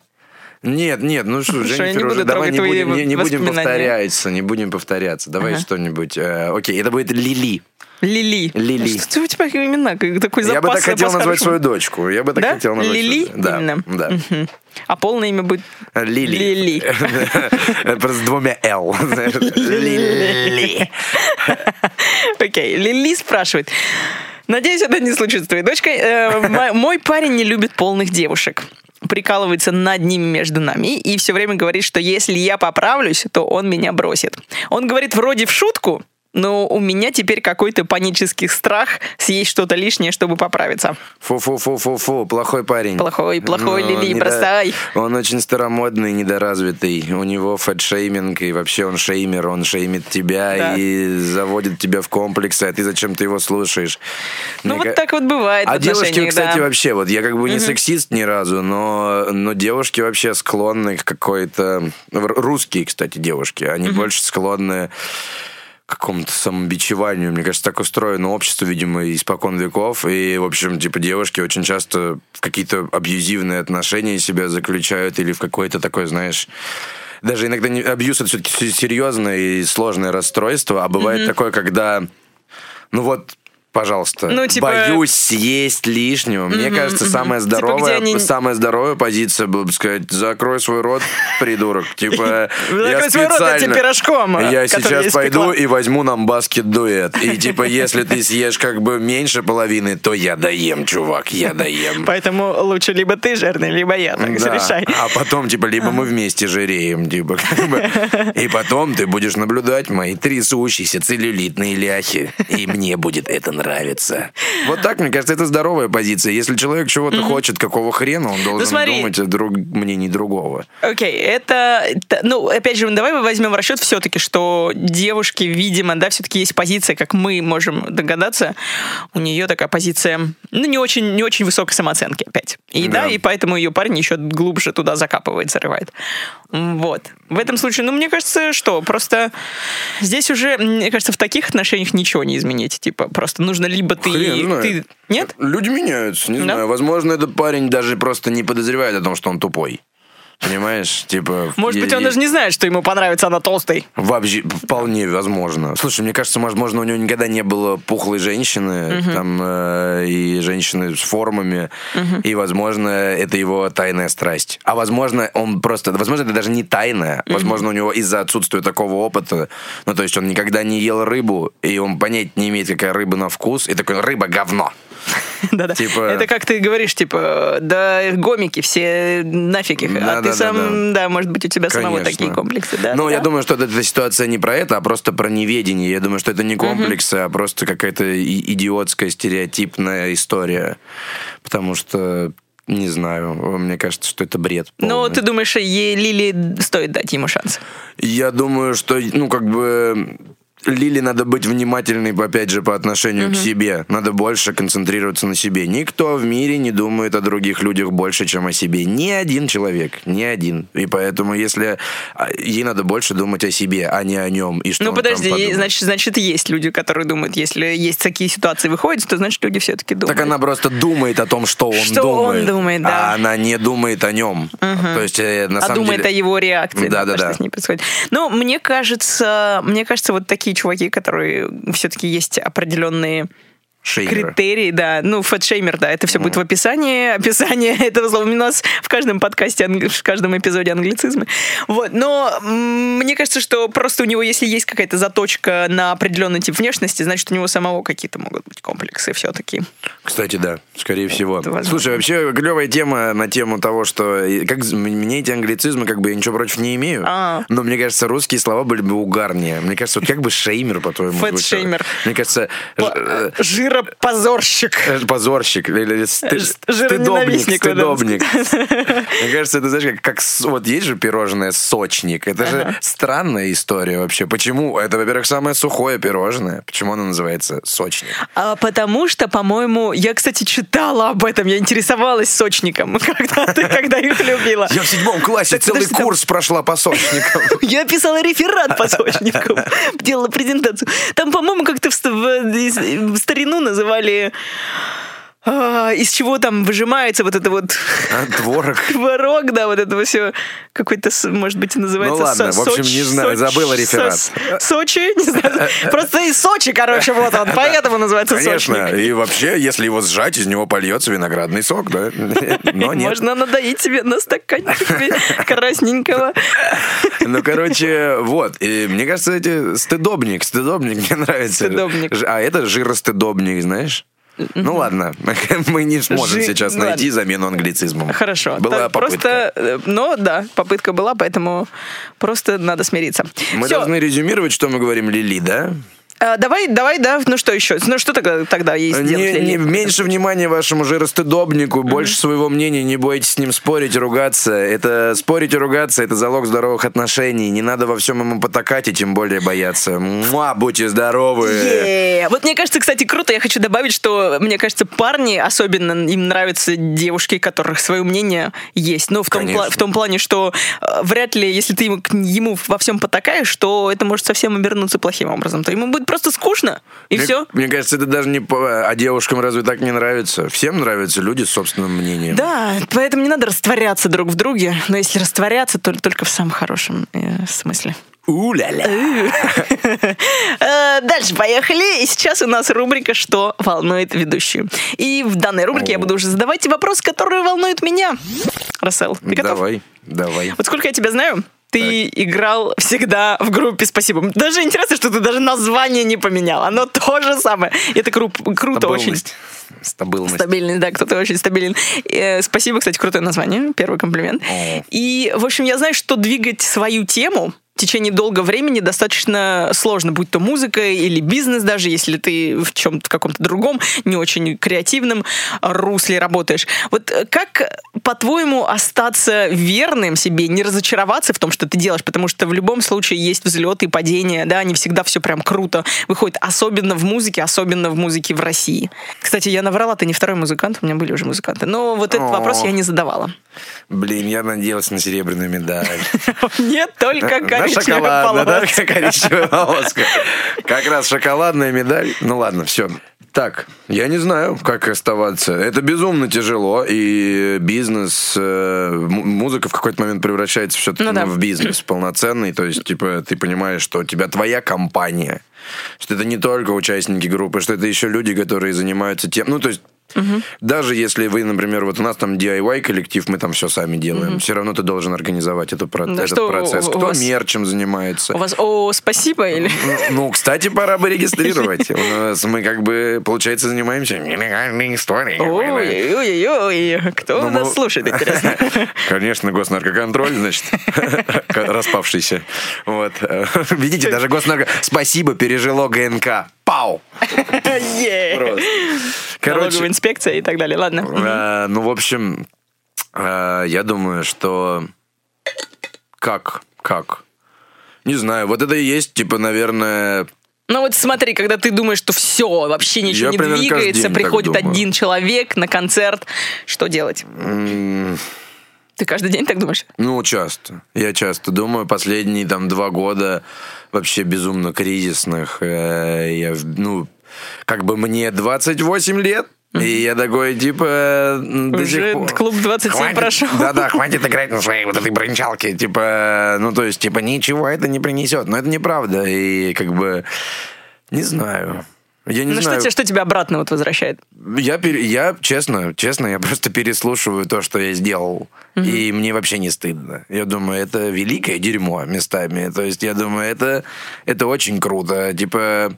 Нет, нет, ну что, Хорошо, Дженнифер уже, давай не будем, не, не будем повторяться, не будем повторяться. Давай Ага. что-нибудь. э, окей, это будет Лили. Лили. Лили. Что у тебя имена? Такой запас я бы так хотел назвать хорошего. свою дочку. Я бы так Да? хотел назвать Лили? свою- Да, Именно? да. Мгм. А полное имя будет Лили. Лили. Просто с двумя «л». Лили. Окей, Лили спрашивает. Надеюсь, это не случится с твоей дочкой. Э, мо- Мой парень не любит полных девушек. Прикалывается над ними между нами и все время говорит, что если я поправлюсь, то он меня бросит. Он говорит вроде в шутку, но у меня теперь какой-то панический страх съесть что-то лишнее, чтобы поправиться. Фу-фу-фу-фу-фу, плохой парень. Плохой, плохой, Ну, Лили, бросай. Он очень старомодный, недоразвитый. У него фэтшейминг, и вообще он шеймер, он шеймит тебя Да. и заводит тебя в комплексы, а ты зачем ты его слушаешь? Ну, Мне вот ка- так вот бывает А девушки, кстати, да. вообще, вот я как бы не сексист ни разу, но, но девушки вообще склонны к какой-то... Русские, кстати, девушки, они больше склонны к какому-то самобичеванию. Мне кажется, так устроено общество, видимо, испокон веков. И, в общем, типа, девушки очень часто в какие-то абьюзивные отношения себя заключают или в какое-то такое, знаешь... Даже иногда не, абьюз это все-таки серьезное и сложное расстройство, а бывает такое, когда ну вот, пожалуйста, Ну, типа- боюсь съесть лишнего. Мне кажется, самая Типа, здоровая, где они- самая здоровая позиция была бы сказать: закрой свой рот, придурок. Типа, я Закрой свой рот этим специально- пирожком, Я который сейчас я пойду и возьму нам баскет-дуэт. И типа, если ты съешь как бы меньше половины, то я доем, чувак, я доем. Поэтому лучше либо ты жирный, либо я. Так решай. А потом, типа, либо мы вместе жиреем, типа. И потом ты будешь наблюдать мои трясущиеся целлюлитные ляхи. И мне будет это нравиться. Вот так, мне кажется, это здоровая позиция. Если человек чего-то хочет, какого хрена, он должен Ну, смотри. думать о друг... мнении другого. Окей, это, т- ну, опять же, давай мы возьмем в расчет все-таки, что девушки, видимо, да, все-таки есть позиция, как мы можем догадаться, у нее такая позиция, ну, не очень, не очень высокой самооценки опять. И да, Да. и поэтому ее парень еще глубже туда закапывает, зарывает. Вот. В этом случае, ну, мне кажется, что просто здесь уже, мне кажется, в таких отношениях ничего не изменить. Типа, просто нужно либо ты... Хрен ты... Нет? Люди меняются, не Да? знаю. Возможно, этот парень даже просто не подозревает о том, что он тупой. Понимаешь? Типа... Может быть, он даже не знает, что ему понравится она толстой. Вообще, вполне возможно. Слушай, мне кажется, возможно, у него никогда не было пухлой женщины, там, э, и женщины с формами, и, возможно, это его тайная страсть. А возможно, он просто, возможно, это даже не тайная, возможно, у него из-за отсутствия такого опыта, ну, то есть он никогда не ел рыбу, и он понять не имеет, какая рыба на вкус, и такой, рыба говно. Да-да. Типа- Это как ты говоришь, типа, да, гомики все нафиг их. а Да, ты да, сам, да, может быть, у тебя самого Конечно. такие комплексы, да? Ну, да? я думаю, что эта ситуация не про это, а просто про неведение. Я думаю, что это не комплексы, а просто какая-то идиотская, стереотипная история. Потому что, не знаю, мне кажется, что это бред. Ну, полный. ты думаешь, ей Лили стоит дать ему шанс? Я думаю, что, ну, как бы... Лили надо быть внимательной, опять же, по отношению к себе. Надо больше концентрироваться на себе. Никто в мире не думает о других людях больше, чем о себе. Ни один человек. Ни один. И поэтому, если... а, Ей надо больше думать о себе, а не о нем. И что ну, подожди, подумает. значит, значит, есть люди, которые думают, если есть такие ситуации выходят, то значит, люди все-таки думают. Так она просто думает о том, что он Что думает. он думает, да. А она не думает о нем. То есть, э, на а самом думает деле... о его реакции, Да, да, да. что с ней происходит. Ну, мне кажется, мне кажется, вот такие чуваки, которые все-таки есть определенные Шеймеры. критерии, да. Ну, фэтшеймер, да, это все будет в описании. Описание этого слова. У нас в каждом подкасте, в каждом эпизоде англицизмы. Вот. Но мне кажется, что просто у него, если есть какая-то заточка на определенный тип внешности, значит, у него самого какие-то могут быть комплексы все-таки. Кстати, да, скорее всего. Слушай, вообще клевая тема на тему того, что как мне эти англицизмы, как бы я ничего против не имею, А. но мне кажется, русские слова были бы угарнее. Мне кажется, вот как бы шеймер, по-твоему? Фэтшеймер. Мне кажется, ж- э, Жирный Жиропозорщик. Э, Позорщик или сты- Ж- стыдобник, стыдобник. Мне кажется, это, знаешь, как, вот есть же пирожное сочник. Это же странная история вообще. Почему? Это, во-первых, самое сухое пирожное. Почему оно называется сочник? А, потому что, по-моему, я, кстати, читала об этом, я интересовалась сочником, когда ты, когда их любила. Я в седьмом классе Так целый подожди, там- курс прошла по сочникам. Я писала реферат по сочникам, делала презентацию. Там, по-моему, как-то в старину называли... а, из чего там выжимается вот это вот А, Творог. творог, да, вот это все какой-то, может быть, называется... Ну ладно, со- в общем, Соч- не знаю, Соч- забыла реферат. со- Сочи, не знаю, просто из Сочи, короче, вот он, поэтому называется Конечно. сочник. И вообще, если его сжать, из него польется виноградный сок, да? Но нет. Можно надоить себе на стаканчик красненького. Ну, короче, вот. И мне кажется, эти стыдобник, стыдобник мне нравится. Стыдобник. А это жиростыдобник, знаешь? Ну ладно, мы не сможем Жи- сейчас ну найти ладно. замену англицизмом. Хорошо. Была Так, попытка. Просто, э, но да, попытка была, поэтому просто надо смириться. Мы Всё. должны резюмировать, что мы говорим Лили, да? Э, давай, давай, да. Ну что еще? Ну что тогда, тогда есть Не, делать, не- меньше внимания вашему жиростыдобнику, больше своего мнения, не бойтесь с ним спорить, ругаться. Это спорить и ругаться, это залог здоровых отношений. Не надо во всем ему потакать и тем более бояться. Муа, будьте здоровы. Е-е-е. Вот мне кажется, кстати, круто. Я хочу добавить, что мне кажется, парни особенно им нравятся девушки, у которых свое мнение есть. Но в том, пла- в том плане, что э, вряд ли, если ты ему, ему во всем потакаешь, то это может совсем обернуться плохим образом. То ему будет просто скучно, и мне, все. Мне кажется, это даже не по... А девушкам разве так не нравится? Всем нравятся люди с собственным мнением. Да, поэтому не надо растворяться друг в друге, но если растворяться, то только в самом хорошем э, смысле. У-ля-ля. Э, Дальше поехали. И сейчас у нас рубрика «Что волнует ведущую». И в данной рубрике я буду уже задавать вопросы, которые волнуют меня. Рассел, ты готов? Давай, давай. Вот сколько я тебя знаю, ты играл всегда в группе «Спасибо». Даже интересно, что ты даже название не поменял. Оно то же самое. Это кру- круто очень. Стабильность. Стабильный, да, кто-то очень стабилен. Э, спасибо, кстати, крутое название, первый комплимент. О. И, в общем, я знаю, что двигать свою тему в течение долгого времени достаточно сложно, будь то музыка или бизнес даже, если ты в чем-то каком-то другом, не очень креативном русле работаешь. Вот э, как, по-твоему, остаться верным себе, не разочароваться в том, что ты делаешь, потому что в любом случае есть взлеты и падения, да, не всегда все прям круто выходит, особенно в музыке, особенно в музыке в России. Кстати, я наврала, ты не второй музыкант, у меня были уже музыканты, но вот этот О. вопрос я не задавала. Блин, я надеялся на серебряную медаль. Нет, только Шоколадную, да, коричневая полоска. Как раз шоколадная медаль. Ну ладно, все. Так, я не знаю, как оставаться. Это безумно тяжело, и бизнес, э, музыка в какой-то момент превращается все-таки Ну да. в бизнес полноценный. То есть, типа, ты понимаешь, что у тебя твоя компания, что это не только участники группы, что это еще люди, которые занимаются тем. Ну, то есть, даже если вы, например, вот у нас там DIY коллектив, мы там все сами делаем, все равно ты должен организовать эту Да, этот что процесс. у- у Кто вас- мерчем занимается? У вас о, спасибо или... Ну, кстати, пора бы регистрировать. У нас мы как бы, получается, занимаемся нелегальной историей. Ой-ой-ой, кто Ну, нас мы- слушает, интересно? Конечно, госнаркоконтроль, значит, распавшийся. Вот. Видите, даже госнарко... Спасибо, пережило ГНК. Пау! Короче, инспекция и так далее. Ладно. э, ну, в общем, э, я думаю, что... Как? Как? Не знаю, вот это и есть, типа, наверное, Ну вот смотри, когда ты думаешь, что все, вообще ничего Я не двигается, приходит один человек на концерт, что делать? Ты каждый день так думаешь? Ну, часто. Я часто думаю, последние там два года вообще безумно кризисных. Э, Я, ну, как бы мне 28 лет, и я такой, типа, до Уже сих пор... клуб 27 Хватит- прошел. Да-да, хватит играть на своей вот этой брончалке. Типа, ну, то есть, типа, ничего это не принесет. Но это неправда. И как бы, не знаю. Я не Ну что, знаю. тебе, что тебя обратно вот возвращает? Я, я, честно, честно, я просто переслушиваю то, что я сделал. И мне вообще не стыдно. Я думаю, это великое дерьмо местами. То есть, я думаю, это, это очень круто. Типа,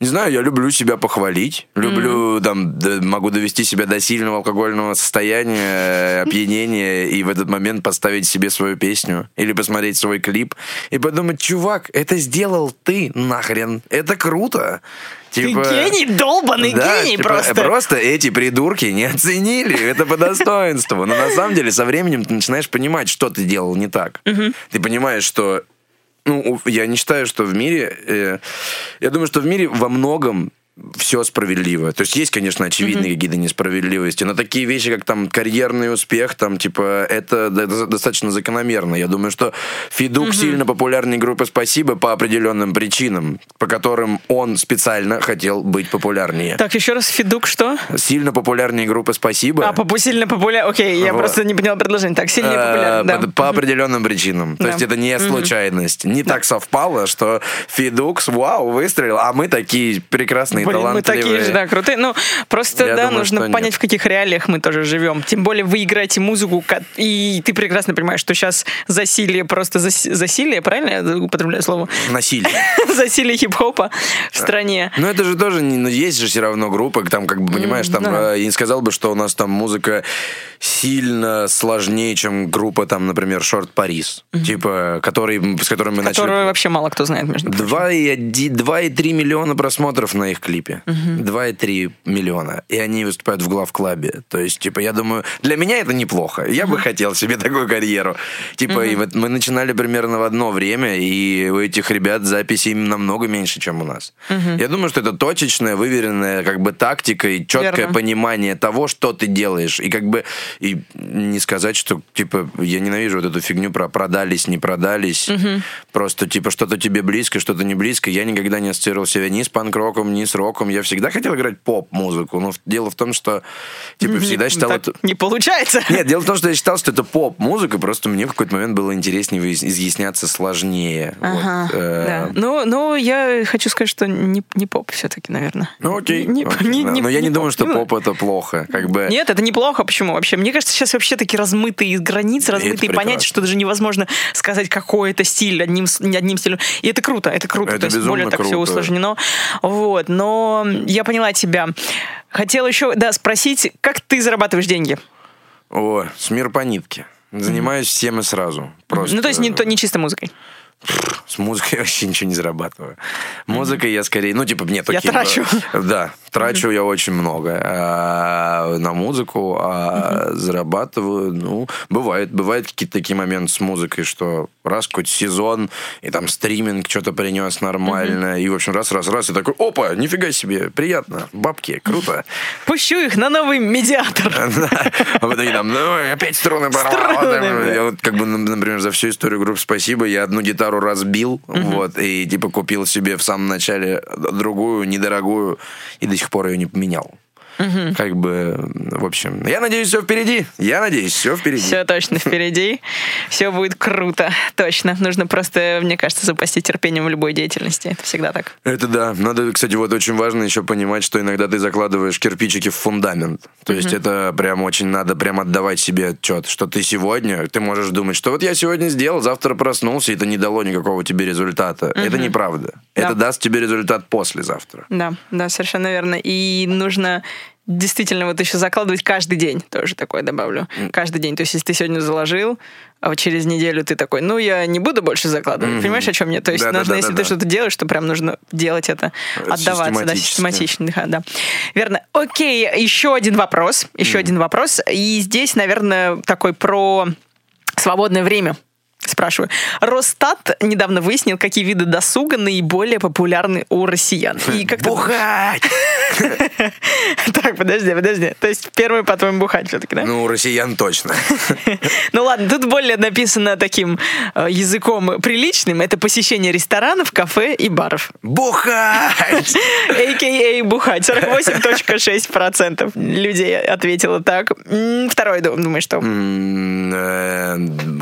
не знаю, я люблю себя похвалить, люблю, там, д- могу довести себя до сильного алкогольного состояния, опьянения, и в этот момент поставить себе свою песню или посмотреть свой клип и подумать, чувак, это сделал ты нахрен, это круто. Ты Типа, гений, долбанный да, гений типа, просто. Просто эти придурки не оценили это по достоинству. Но на самом деле со временем ты начинаешь понимать, что ты делал не так. Ты понимаешь, что ну, я не считаю, что в мире... э, я думаю, что в мире во многом все справедливо. То есть есть, конечно, очевидные какие-то несправедливости, но такие вещи, как там карьерный успех, там, типа, это до- до- достаточно закономерно. Я думаю, что Федук сильно популярнее группы «Спасибо» по определенным причинам, по которым он специально хотел быть популярнее. Так, еще раз, Федук что? Сильно популярнее группы «Спасибо». А, попу сильно популярный. Окей, я Вот. просто не поняла предложение. Так, сильно Э, популярный, да. по, по определенным причинам. То Да. есть это не случайность. Не так совпало, что Фидукс, вау, выстрелил, а мы такие прекрасные, Блин, мы такие же, да, крутые. Ну, просто, Я да, думаю, нужно понять, нет. в каких реалиях мы тоже живем. Тем более вы играете музыку, и ты прекрасно понимаешь, что сейчас засилие, просто зас- засилие, правильно я употребляю слово? Насилие. засилие хип-хопа в стране. Но это же тоже, ну, есть же все равно группы, там, как бы, понимаешь, там, да. э, я не сказал бы, что у нас там музыка сильно сложнее, чем группа, там, например, Шорт Парис, типа, который, с которым мы начали... Которую вообще мало кто знает, между прочим. 2,3 миллиона просмотров на их клипе. 2,3 миллиона. И они выступают в главклабе. То есть, типа, я думаю, для меня это неплохо. Я бы хотел себе такую карьеру. Типа, и вот мы начинали примерно в одно время, и у этих ребят записей намного меньше, чем у нас. Я думаю, что это точечная, выверенная как бы тактика и четкое Верно. понимание того, что ты делаешь. И как бы и не сказать, что типа я ненавижу вот эту фигню про продались, не продались. Просто типа что-то тебе близко, что-то не близко. Я никогда не ассоциировал себя ни с панк-роком, ни с роком. Я всегда хотел играть поп-музыку. Но дело в том, что типа всегда считал Так это... не получается. Нет, дело в том, что я считал, что это поп-музыка, просто мне в какой-то момент было интереснее изъясняться сложнее. Ага, Вот, э, да. Ну, ну, я хочу сказать, что не, не поп все-таки, наверное. Ну окей. Не- окей, не- да. не- Но я не не думаю, поп, что не поп это плохо. Как бы... Нет, это неплохо. Почему вообще? Мне кажется, сейчас вообще такие размытые границы, размытые понятия, что даже невозможно сказать, какой это стиль одним, одним стилем. И это круто, это круто. Это То есть более так все усложнено. Вот. Но я поняла тебя. Хотела еще, да, спросить, как ты зарабатываешь деньги? О, с мир по нитке. Занимаюсь всем и сразу. Просто Ну, то есть не, то- не чисто музыкой. С музыкой я вообще ничего не зарабатываю. Музыкой я скорее, ну, типа, нет, Я окей, трачу. Да, трачу я очень много а, на музыку, а зарабатываю, ну, бывает, бывают какие-то такие моменты с музыкой, что раз какой-то сезон, и там стриминг что-то принес нормально, и, в общем, раз, раз, раз, и такой, опа, нифига себе, приятно, бабки, круто. Пущу их на новый медиатор. А в итоге там, ну, опять струны порвал. Я как бы, например, за всю историю группы «Спасибо» я одну гитару разбил, вот, и, типа, купил себе в самом начале другую, недорогую, и до сих пор ее не поменял. Как бы, в общем, я надеюсь, все впереди. Я надеюсь, все впереди. Все точно впереди. Все будет круто. Точно. Нужно просто, мне кажется, запастись терпением в любой деятельности. Это всегда так. Это да. Надо, кстати, вот очень важно еще понимать, что иногда ты закладываешь кирпичики в фундамент. То есть это прям очень надо прям отдавать себе отчет, что ты сегодня, ты можешь думать, что вот я сегодня сделал, завтра проснулся, и это не дало никакого тебе результата. Это неправда. Это даст тебе результат послезавтра. Да, да, совершенно верно. И нужно действительно вот еще закладывать каждый день, тоже такое добавлю. Каждый день. То есть, если ты сегодня заложил, а вот через неделю ты такой, ну, я не буду больше закладывать. Понимаешь, о чем мне? То есть, Да-да-да-да-да. нужно, если ты что-то делаешь, то прям нужно делать это, отдаваться, да, систематично. Да, да. Верно. Окей, еще один вопрос. Еще один вопрос. И здесь, наверное, такой про свободное время. Спрашиваю. Росстат недавно выяснил, какие виды досуга наиболее популярны у россиян. И как Бухать! Так, подожди, подожди. То есть первый, по-твоему, бухать все-таки, да? Ну, у россиян точно. Ну ладно, тут более написано таким э, языком приличным. Это посещение ресторанов, кафе и баров. Бухать! А.К.А. бухать. 48.6% людей ответило так. Второй, дум- думаешь, что? Э,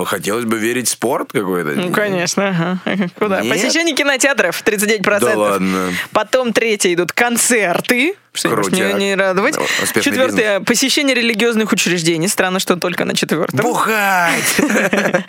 Хотелось бы верить в спорт какой-то. Ну, конечно. ага. Куда? Нет. Посещение кинотеатров 39%. Да ладно. Потом третье идут концерты. Что не может не, радовать. Ну, успешный Четвертое. Посещение религиозных учреждений. Странно, что только на четвертом. Бухать!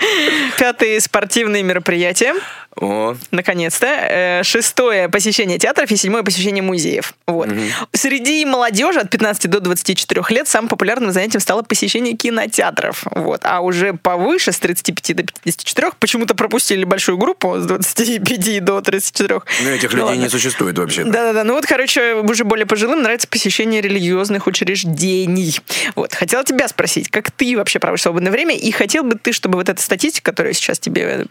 Пятое. Спортивные мероприятия. О, Наконец-то. Э, Шестое. Посещение театров. И седьмое. Посещение музеев. Вот. Среди молодежи от 15 до 24 лет самым популярным занятием стало посещение кинотеатров. Вот. А уже повыше, с 35 до 54, почему-то пропустили большую группу с 25 до 34. ну этих людей ладно. не существует вообще. Да-да-да, ну вот, короче, уже более пожилым нравится посещение религиозных учреждений. Вот, хотела тебя спросить, как ты вообще проводишь свободное время, и хотел бы ты, чтобы вот эта статистика, которую я сейчас тебе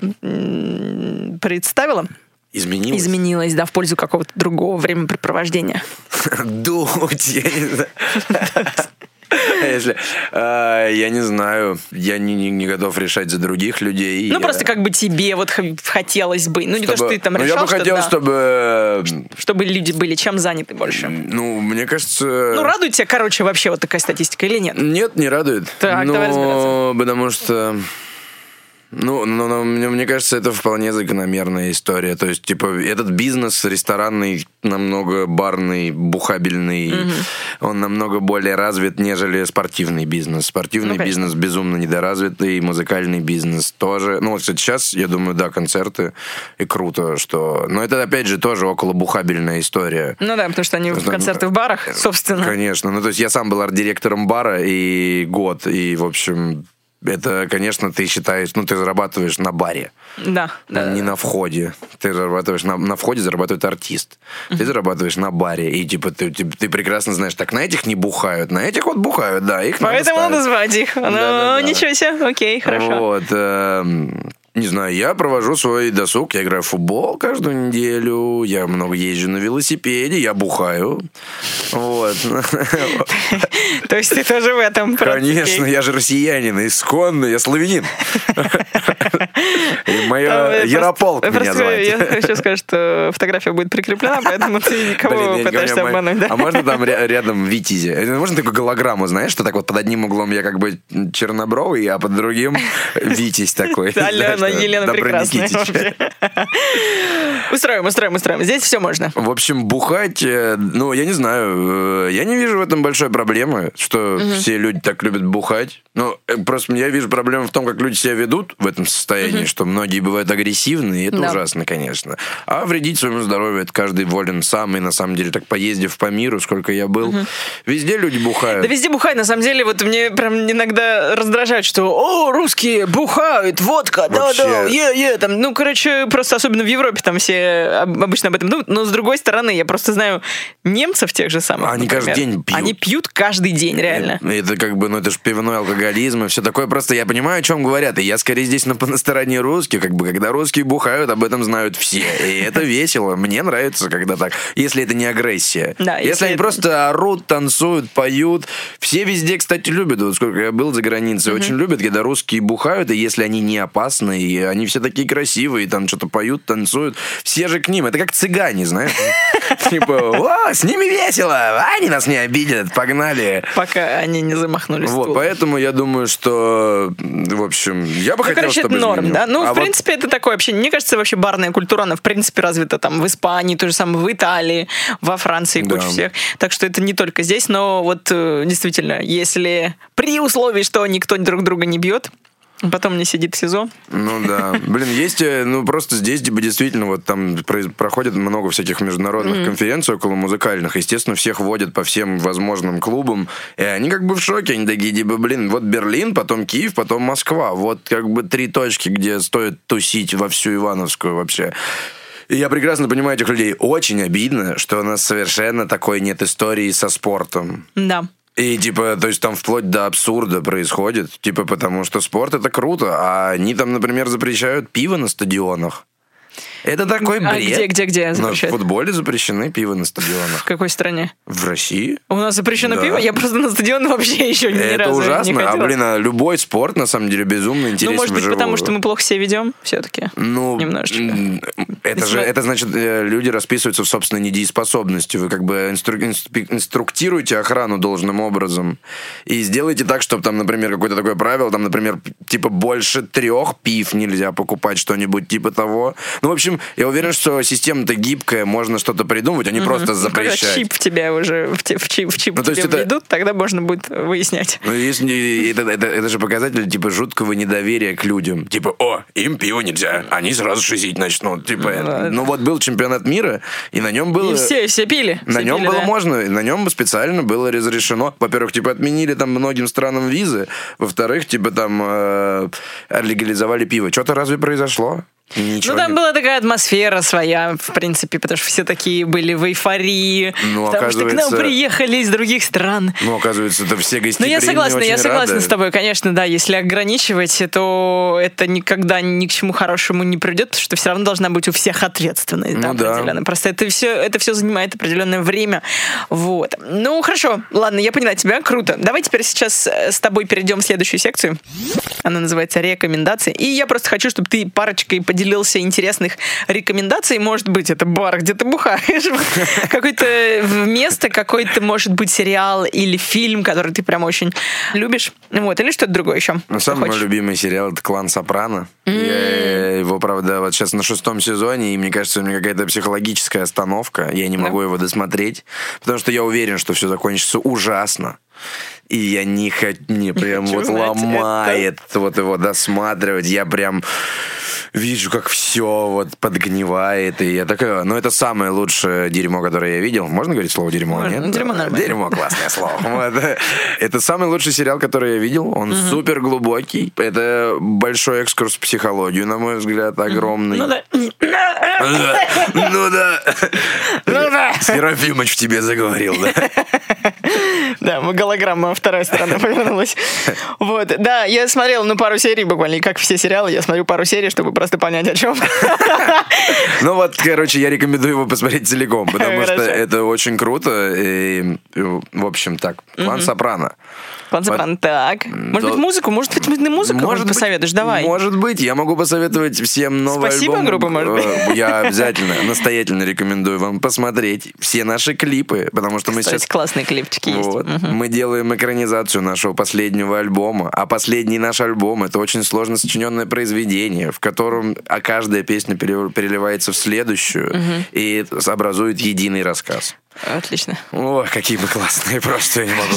представила, Изменилось? изменилась, да, в пользу какого-то другого времяпрепровождения. Дуть, я не знаю. Если, а, я не знаю, я не, не- не готов решать за других людей. Ну, Я- просто как бы тебе вот хотелось бы, ну, не то, что чтобы- ты там ну, решал, я бы хотел, да, чтобы, чтобы люди были чем заняты больше. ну, мне кажется... Ну, радует тебя, короче, вообще вот такая статистика или нет? Нет, не радует. Так, но, давай разбираться. Потому что... Ну, ну, ну, мне, мне кажется, это вполне закономерная история. То есть, типа, этот бизнес ресторанный, намного барный, бухабельный, он намного более развит, нежели спортивный бизнес. Спортивный Ну, конечно. бизнес безумно недоразвитый, музыкальный бизнес тоже. Ну, вот, кстати, сейчас, я думаю, да, концерты, и круто, что... Но это, опять же, тоже около бухабельная история. Ну да, потому что они в концерты в барах, собственно. Конечно. Ну, то есть я сам был арт-директором бара и год, и, в общем, это, конечно, ты считаешь, ну, ты зарабатываешь на баре, Да, да. не на входе. Ты зарабатываешь на, на входе зарабатывает артист. Ты зарабатываешь на баре, и типа ты, ты, ты прекрасно знаешь, так на этих не бухают, на этих вот бухают, да, их Поэтому надо надо звать их. Ну, Да-да-да. ничего себе, окей, хорошо. Вот. эм, не знаю, я провожу свой досуг, я играю в футбол каждую неделю, я много езжу на велосипеде, я бухаю. Вот. То есть ты тоже в этом Конечно, я же россиянин, исконный, я славянин. Моя Ярополк меня звать. Я хочу сказать, что фотография будет прикреплена, поэтому ты никого пытаешься обмануть? А можно там ря- рядом Витязи? Э, Можно такую голограмму, знаешь, что так вот под одним углом я как бы чернобровый, а под другим Витязь такой. Алена, Елена Добрый прекрасная. Устроим, устроим, устроим. Здесь все можно. В общем, бухать, э, ну, я не знаю, э, я не вижу в этом большой проблемы, что все люди так любят бухать. Ну, э, просто я вижу проблему в том, как люди себя ведут в этом состоянии, что многие бывают агрессивны, и это Да. ужасно, конечно. А вредить своему здоровью это каждый волен сам, и на самом деле так поездив по миру, сколько я был, везде люди бухают. Да везде бухают, на самом деле, вот мне прям иногда раздражает, что «О, русские бухают, водка, да-да, Вообще. е-е». Там, ну, короче, просто особенно в Европе там все об- обычно об этом думают. Но, с другой стороны, я просто знаю немцев тех же самых, Они каждый например. день пьют. Они пьют каждый день, реально. Это как бы, ну это же пивной алкоголизм и все такое. Просто я понимаю, о чем говорят. И я скорее здесь на, на стороне русских. Как бы, когда русские бухают, об этом знают все. И это весело. Мне нравится, когда так. Если это не агрессия. Да, если, если они это- просто орут, танцуют, поют. Все везде, кстати, любят. Вот сколько я был за границей, очень любят, когда русские бухают, и если они не опасны, и они все такие красивые, там что-то поют, танцуют. Все же к ним. Это как цыгане, знаешь? Типа, «О, с ними весело, они нас не обидят, погнали. Пока они не замахнулись Вот, поэтому я думаю, что, в общем, я бы Ну, хотел, короче, это чтобы норм, да? Ну, А в принципе, это такое вообще. Мне кажется, вообще барная культура, она, в принципе, развита там в Испании, то же самое в Италии, во Франции, куча всех. Так что это не только здесь, но вот э, действительно, если при условии, что никто друг друга не бьет, потом не сидит в СИЗО, Ну да. Блин, есть, э, ну просто здесь типа, действительно вот там проходит много всяких международных конференций около музыкальных. Естественно, всех водят по всем возможным клубам. И они как бы в шоке. Они такие, типа, блин, вот Берлин, потом Киев, потом Москва. Вот как бы три точки, где стоит тусить во всю Ивановскую вообще. И я прекрасно понимаю этих людей. Очень обидно, что у нас совершенно такой нет истории со спортом. да. И типа, то есть там вплоть до абсурда происходит, типа, потому что спорт это круто, а они там, например, запрещают пиво на стадионах. Это такой А бред. где, где, где Но в запрещают? футболе запрещены пиво на В стадионах. какой стране? В России? У нас запрещено Да. пиво? Я просто на стадион вообще еще ни это разу не ужасно. А, ходила. блин, а любой спорт, на самом деле, безумно интересен ну, может быть, потому что мы плохо себя ведем все-таки. Ну, Немножечко. Это же, это значит, э, люди расписываются в собственной недееспособности. Вы как бы инстру- инструктируете охрану должным образом. И сделайте так, чтобы там, например, какое-то такое правило, там, например, типа больше трех пив нельзя покупать, что-нибудь типа того. Ну, в общем, я уверен, что система-то гибкая, можно что-то придумать, а не просто Ну, Когда чип в тебя уже в, чип, в чип Ну, тебе это- введут, тогда можно будет выяснять. Ну, если, это, это, это же показатель, типа, жуткого недоверия к людям. Типа, о, им пиво нельзя, они сразу шизить начнут. Типа, да. ну вот был чемпионат мира, и на нем было... И все, все пили. На все нем пили, было да. можно, на нем специально было разрешено. Во-первых, типа отменили там многим странам визы. Во-вторых, типа там э, легализовали пиво. Что-то разве произошло? Ничего Ну, там не- была такая атмосфера своя, в принципе, потому что все такие были в эйфории, Ну, потому что к нам оказывается- приехали из других стран. Ну, оказывается, это все Ну, гостеприимные я согласна, я согласна рады. с тобой, конечно, да, если ограничивать, то это никогда ни к чему хорошему не придет, потому что все равно должна быть у всех ответственность, да, Ну да. определенно. Просто это все, это все занимает определенное время, вот. Ну, хорошо, ладно, я поняла тебя, круто. Давай теперь сейчас э, с тобой перейдем в следующую секцию. Она называется рекомендации. И я просто хочу, чтобы ты парочкой поделился интересных рекомендаций. Может быть, это бар, где ты бухаешь. Какое-то место, какой-то, может быть, сериал или фильм, который ты прям очень любишь. Вот, или что-то другое еще. Ну, самый мой любимый сериал это «Клан Сопрано». Я его, правда, вот сейчас на шестом сезоне, и мне кажется, у меня какая-то психологическая остановка. Я не могу его досмотреть, потому что я уверен, что все закончится ужасно. И я не хочу, мне прям вот ломает вот его досматривать. Я прям вижу, как все вот подгнивает. И я такая, ну это самое лучшее дерьмо, которое я видел. Можно говорить слово дерьмо? Можно. Нет? Дерьмо нормально. Дерьмо классное слово. Это самый лучший сериал, который я видел. Он супер глубокий. Это большой экскурс в психологию, на мой взгляд, огромный. Ну да. Ну да. Ну да. Серафимыч в тебе заговорил, да? Да, мы голограмма вторая сторона повернулась. Вот, да, я смотрела, ну, пару серий буквально, как все сериалы, я смотрю пару серий, чтобы просто понять, о чем. Ну вот, короче, я рекомендую его посмотреть целиком, потому что это очень круто. И, в общем, так, «Клан Сопрано». Сопрано. Так. Может быть, музыку? Может быть, ты музыку может быть, посоветуешь? Давай. Может быть, я могу посоветовать всем новый Спасибо, альбом. группа, может быть. Э, Я обязательно, настоятельно рекомендую вам посмотреть все наши клипы, потому что мы сейчас классные клипчики есть. Мы делаем экранизацию нашего последнего альбома, а последний наш альбом это очень сложно сочиненное произведение, в котором а каждая песня пере- переливается в следующую и образует единый рассказ. Отлично. О, какие мы классные, просто я не могу.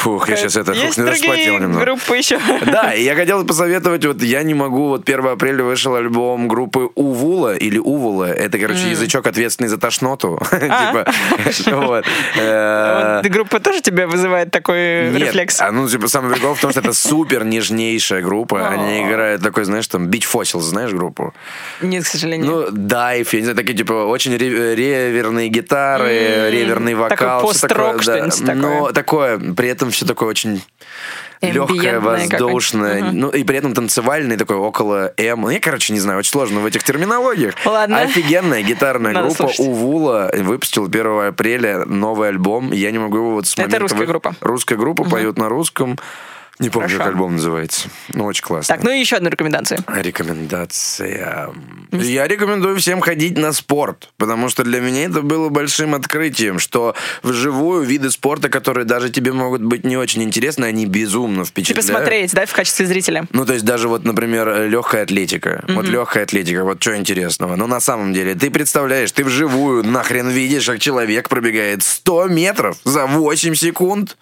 Фух, я сейчас это, фух, не распотел немного. группы еще. Да, и я хотел посоветовать, вот я не могу, вот 1 апреля вышел альбом группы Увула или Увула, это, короче, язычок ответственный за тошноту, типа, вот. Вот Группа тоже тебя вызывает такой нет, рефлекс? а ну, типа, самый прикол в том, что это супер нежнейшая группа. Они играют такой, знаешь, там, Beach Fossils, знаешь группу? Нет, к сожалению. Ну, дайв, я не знаю, такие, типа, очень ре- реверные гитары, реверный вокал. Такой пост-рок, да. что-нибудь такое. Но такое, при этом все такое очень легкое, воздушное, ну и при этом танцевальный такой около М. Ну, я, короче, не знаю, очень сложно в этих терминологиях. Ладно. Офигенная гитарная Надо группа слушать. Увула выпустил 1 апреля новый альбом. Я не могу его вот с Это момента русская вы- группа. Русская группа поют на русском. Не помню, как Хорошо. альбом называется. Ну, очень классно. Так, ну и еще одну рекомендацию. Рекомендация. Я рекомендую всем ходить на спорт, потому что для меня это было большим открытием, что вживую виды спорта, которые даже тебе могут быть не очень интересны, они безумно Типа впечатляют. смотреть, да, в качестве зрителя. Ну, то есть даже вот, например, легкая атлетика. Вот легкая атлетика, вот что интересного. Но на самом деле, ты представляешь, ты вживую нахрен видишь, как человек пробегает 100 метров за 8 секунд.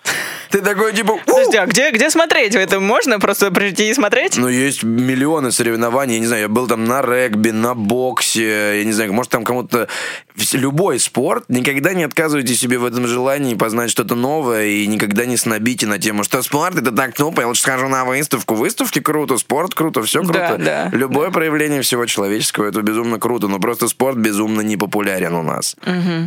Ты такой, типа, «У!» Подожди, а где, где смотреть? Это можно просто прийти и смотреть? Ну, есть миллионы соревнований, я не знаю, я был там на регби, на боксе, я не знаю, может там кому-то... Любой спорт, никогда не отказывайте себе в этом желании познать что-то новое и никогда не снобите на тему, что спорт это так тупо, я лучше схожу на выставку. Выставки круто, спорт круто, все круто. Да, да. Любое проявление всего человеческого, это безумно круто, но просто спорт безумно не популярен у нас.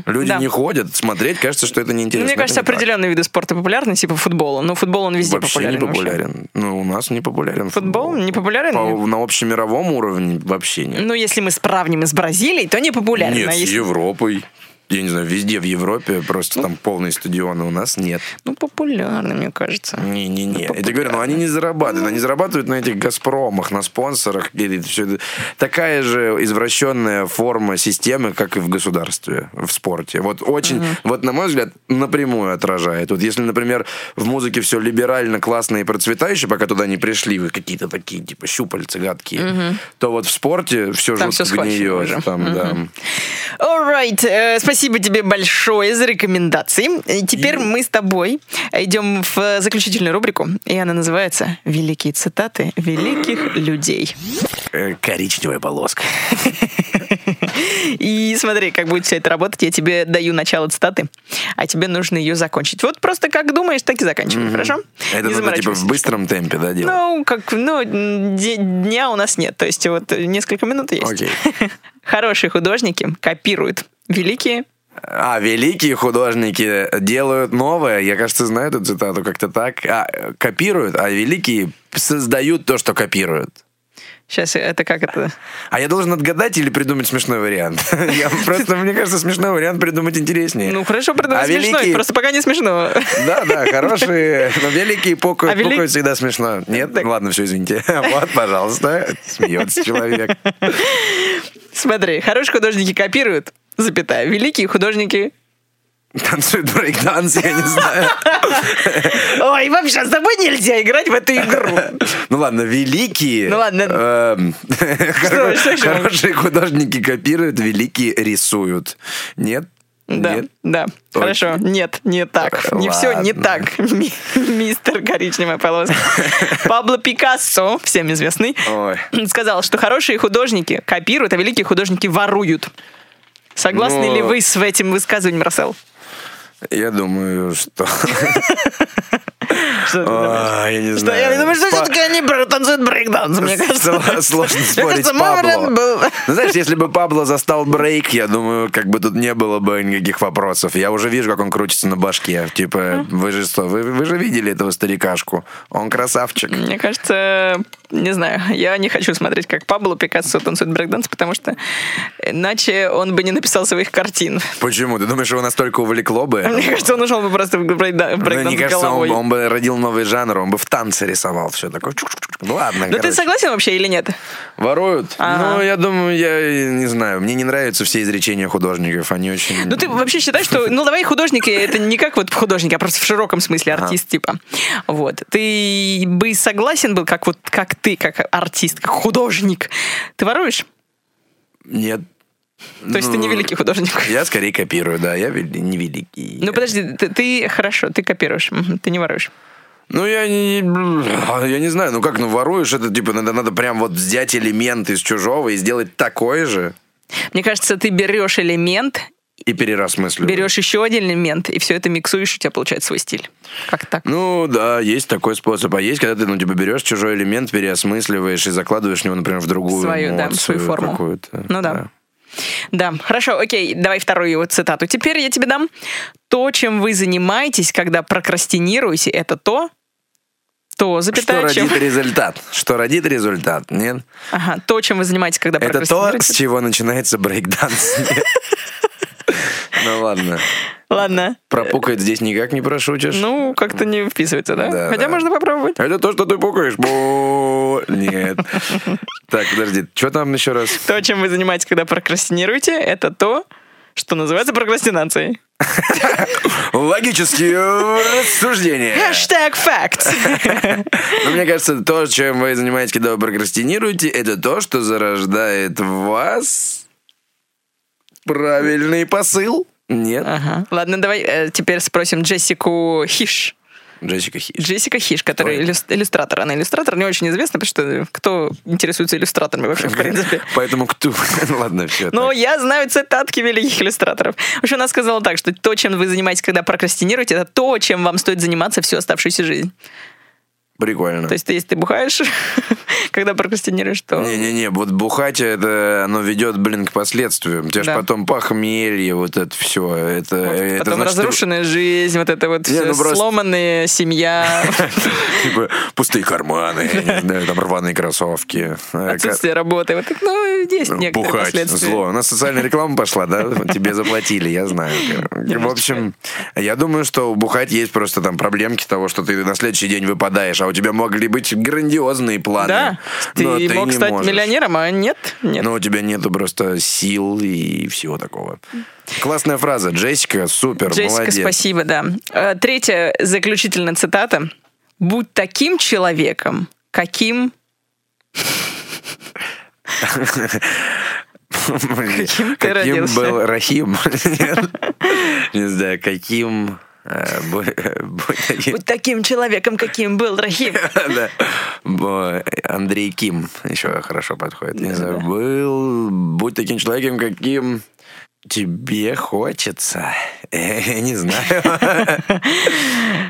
Люди Да. не ходят, смотреть, кажется, что это неинтересно. Мне Это кажется, так. определенные виды спорта популярны, типа футбола. Но футбол, он везде Вообще популярен. Популярен. Ну, у нас не популярен. Футбол не популярен? По- на общемировом уровне вообще нет. Ну, если мы сравним с Бразилией, то не популярен. Нет, а с если- Европой. я не знаю, везде в Европе просто там полные стадионы, у нас нет. Ну, популярно, мне кажется. Не-не-не. Я тебе говорю, ну они не зарабатывают. Они зарабатывают на этих «Газпромах», на спонсорах. Или все это. Такая же извращенная форма системы, как и в государстве, в спорте. Вот очень, вот на мой взгляд, напрямую отражает. Вот если, например, в музыке все либерально, классно и процветающе, пока туда не пришли вы какие-то такие, типа, щупальца гадкие, то вот в спорте все Там жестко всё схвачено гниет. Там, да. Alright, э, спасибо тебе большое за рекомендации. И теперь мы с тобой идем в заключительную рубрику, и она называется «Великие цитаты великих людей». Э, Коричневая полоска. И смотри, как будет все это работать. Я тебе даю начало цитаты, а тебе нужно ее закончить. Вот просто как думаешь, так и заканчивай, хорошо? Это надо, типа, в быстром темпе, да, делать? Ну, как, ну, дня у нас нет. То есть вот несколько минут есть. Окей. Хорошие художники копируют великие А, великие художники делают новое. Я, кажется, знаю эту цитату как-то так. А, копируют, а великие создают то, что копируют. Сейчас это как это? А я должен отгадать или придумать смешной вариант? Я просто, мне кажется, смешной вариант придумать интереснее. Ну хорошо, придумай А смешно, великие- просто пока не смешно. Да, да, хорошие, но великие пукают, А велик- пукают всегда смешно. Нет? Так. Ладно, все, извините. Вот, пожалуйста, смеется человек. Смотри, хорошие художники копируют, запятая, великие художники... Танцует брейкданс, я не знаю. Ой, вообще, с тобой нельзя играть в эту игру. Ну ладно, великие... Ну ладно. эм? Хорошие художники копируют, великие рисуют. Нет? Да, Нет? да, хорошо. Нет, не так. Не все не так, ми- мистер коричневая полоска. Пабло Пикассо, всем известный, Ой. сказал, что хорошие художники копируют, а великие художники воруют. Согласны Ну, ли вы с этим высказыванием, Марсел? Я думаю, что... Что? А, Я не Что, знаю. я думаю, что все-таки они танцуют брейкданс, мне кажется. Сл- Сложно спорить Пабло. Ну, знаешь, если бы Пабло застал брейк, я думаю, как бы тут не было бы никаких вопросов. Я уже вижу, как он крутится на башке. Типа, вы же что, вы, же видели этого старикашку? Он красавчик. Мне кажется, не знаю, я не хочу смотреть, как Пабло Пикассо танцует брейкданс, потому что иначе он бы не написал своих картин. Почему? Ты думаешь, его настолько увлекло бы? Мне кажется, он ушел бы просто в Ну, брейкданс Мне кажется, головой. он бы родил новый жанр, он бы в танце рисовал все такое. Ну ладно, Но ты согласен вообще или нет? Воруют? Ну, я думаю, я не знаю. Мне не нравятся все изречения художников. Они очень... Ну ты вообще считаешь, что, ну давай художники, это не как вот художники, а просто в широком смысле артист типа. Вот. Ты бы согласен был, как вот, как ты, как артист, как художник, ты воруешь? Нет. То есть ты не Ну, великий художник? Я скорее копирую, да. Я не великий. Ну подожди, ты, ты- хорошо, ты копируешь, ты не воруешь. Ну, я не, я не знаю, ну как, ну воруешь, это типа надо, надо прям вот взять элемент из чужого и сделать такое же Мне кажется, ты берешь элемент, и переосмысливать. берешь еще один элемент, и все это миксуешь, у тебя получается свой стиль. Как так? Ну, да, есть такой способ. А есть, когда ты, ну, типа, берешь чужой элемент, переосмысливаешь и закладываешь в него, например, в другую Свою, да, эмоцию свою форму. какую-то. Ну да. Да, хорошо, окей, давай вторую цитату. Теперь я тебе дам. То, чем вы занимаетесь, когда прокрастинируете, это то, то, Что запятая, чем... родит результат? Что родит результат? Нет? Ага, то, чем вы занимаетесь, когда Это то, с чего начинается брейкданс. Ну ладно. Ладно. Пропукать здесь никак не прошутишь. Ну, как-то не вписывается, да? Да, Хотя да. можно попробовать. Это то, что ты пукаешь. Нет. Так, подожди, что там еще раз? То, чем вы занимаетесь, когда прокрастинируете, это то, что называется прокрастинацией. Логические рассуждения. Хэштег факт. Но мне кажется, то, чем вы занимаетесь, когда вы прокрастинируете, это то, что зарождает в вас правильный посыл. Нет? Ага. Ладно, давай э, теперь спросим Джессику Хиш. Джессика Хиш. Джессика Хиш, которая иллюс- иллюстратор. Она иллюстратор, не очень известна, потому что кто интересуется иллюстраторами вообще, в принципе. Поэтому кто... Ладно, все. Но я знаю цитатки великих иллюстраторов. В общем, она сказала так, что то, чем вы занимаетесь, когда прокрастинируете, это то, чем вам стоит заниматься всю оставшуюся жизнь. Прикольно. То есть, ты, если ты бухаешь, когда прокрастинируешь, то... Не-не-не, вот бухать, это оно ведет, блин, к последствиям. У тебя Да. же потом похмелье, вот это все. Это, это Потом значит, разрушенная жизнь, вот это вот Не, всё, ну просто- сломанная семья, Типа пустые карманы, там рваные кроссовки. Э, отсутствие работы. Вот так, ну, есть ка- некоторые Бухать, зло. У нас социальная реклама пошла, да? Тебе заплатили, я знаю. В общем, я думаю, что у бухать есть просто там проблемки того, что ты на следующий день выпадаешь, а у тебя могли быть грандиозные планы. Да, но ты мог не стать можешь. миллионером, а нет, нет. Но у тебя нету просто сил и всего такого. Классная фраза. Джессика, супер, Джессика, молодец. спасибо, да. Э, Третья заключительная цитата. «Будь таким человеком, каким...» Каким ты родился? был Рахим? Не знаю, каким... э, бу- будь таким- «Будь таким человеком, каким был Рахим». Да. Бо- Андрей Ким еще хорошо подходит. Не знаю, был... Будь таким человеком, каким тебе хочется. Э, Не знаю.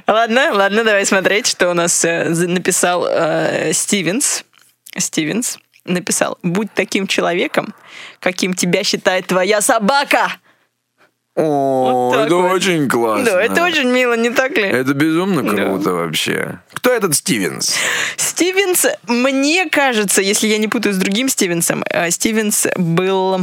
Ладно, ладно, давай смотреть, что у нас э, написал э, Стивенс. Стивенс написал, будь таким человеком, каким тебя считает твоя собака. О, Вот это вот. очень классно. Да, это очень мило, не так ли? Это безумно Да. круто вообще. Кто этот Стивенс? Стивенс, мне кажется, если я не путаю с другим Стивенсом, э, Стивенс был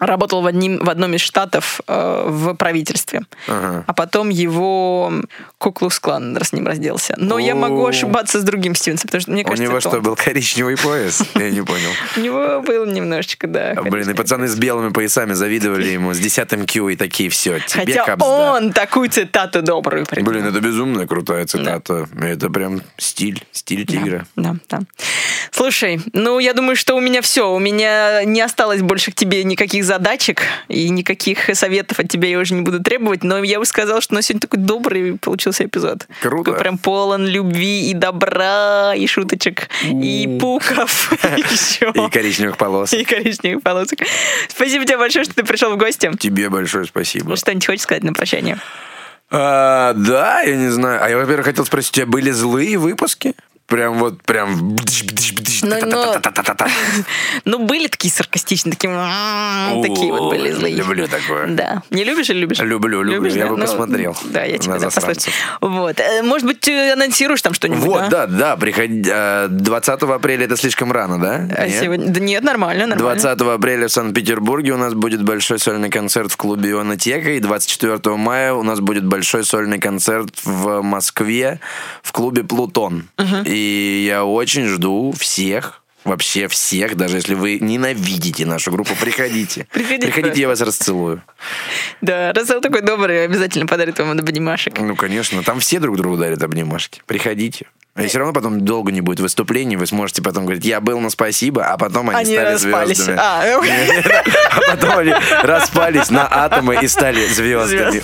работал в, одним, в одном из штатов э, в правительстве. Ага. А потом его Куклукс-клан с ним разделся. Но я могу ошибаться с другим Стивенсом, потому что мне У кажется, него это что, был коричневый пояс? Я не понял. У него был немножечко, да. Блин, и пацаны с белыми поясами завидовали ему с десятым Q и такие, все, тебе Хотя он такую цитату добрую придумал. Блин, это безумно крутая цитата. Это прям стиль, стиль тигра. Да, да. Слушай, ну я думаю, что у меня все. У меня не осталось больше к тебе никаких задачек и никаких советов от тебя я уже не буду требовать. Но я бы сказала, что у нас сегодня такой добрый получился эпизод. Круто. Такой прям полон любви и добра, и шуточек, и пуков, и все. И коричневых полос. И коричневых полосок. Спасибо тебе большое, что ты пришел в гости. Тебе большое спасибо. Ну, что-нибудь хочешь сказать на прощание? А, да, я не знаю. А я, во-первых, хотел спросить, у тебя были злые выпуски? Прям вот, прям... Ну, та-та-та-та-та-та. Ну, были такие саркастичные, такие, такие вот были злые. люблю такое. Да. Не любишь или любишь? Люблю, люблю. Я бы Ну, посмотрел Да, я тебя послушаю. Вот. Э, Может быть, анонсируешь там что-нибудь, Вот, да? да, да, приходи. а, 20 апреля это слишком рано, да? А сегодня... Да нет, нормально, нормально. 20 апреля в Санкт-Петербурге у нас будет большой сольный концерт в клубе Ионотека, и 24 мая у нас будет большой сольный концерт в Москве в клубе Плутон. И я очень жду всех, вообще всех, даже если вы ненавидите нашу группу, приходите. Приходите Приходите, я вас расцелую. Да, Рассел такой добрый, обязательно подарит вам обнимашек. Ну, конечно, там все друг другу дарят обнимашки. Приходите. И все равно потом долго не будет выступлений, вы сможете потом говорить, я был, но спасибо, а потом они, Они стали распались. звездами. А, А потом они распались на атомы и стали звездами.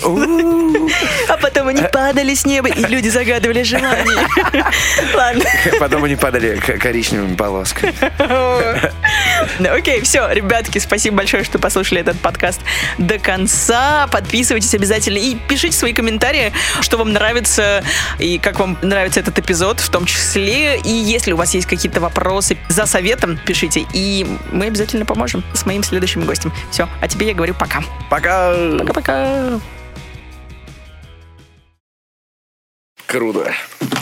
А потом они падали с неба, и люди загадывали желания. Ладно. Потом они падали коричневыми полосками. Ну, Окей, все, ребятки, спасибо большое, что послушали этот подкаст до конца. Подписывайтесь обязательно и пишите свои комментарии, что вам нравится и как вам нравится этот эпизод в том числе. И если у вас есть какие-то вопросы за советом, пишите, и мы обязательно поможем с моим следующим гостем. Все, а тебе я говорю пока. Пока. Пока-пока. Круто.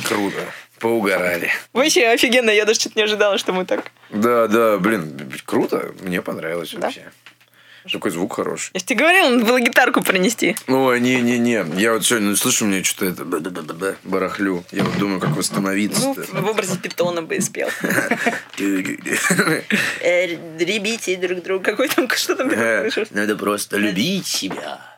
Круто. Поугорали. Вообще офигенно, я даже что-то не ожидала, что мы так... Да, да, блин, круто. Мне понравилось вообще. Такой звук хороший. Я же тебе говорила, надо было гитарку принести. Ой, не-не-не. Я вот сегодня слышу, мне что-то это барахлю. Я вот думаю, как Ну, восстановиться. в образе питона бы и спел. Э, Ребите друг друга. Какой там, что там? Надо просто любить себя.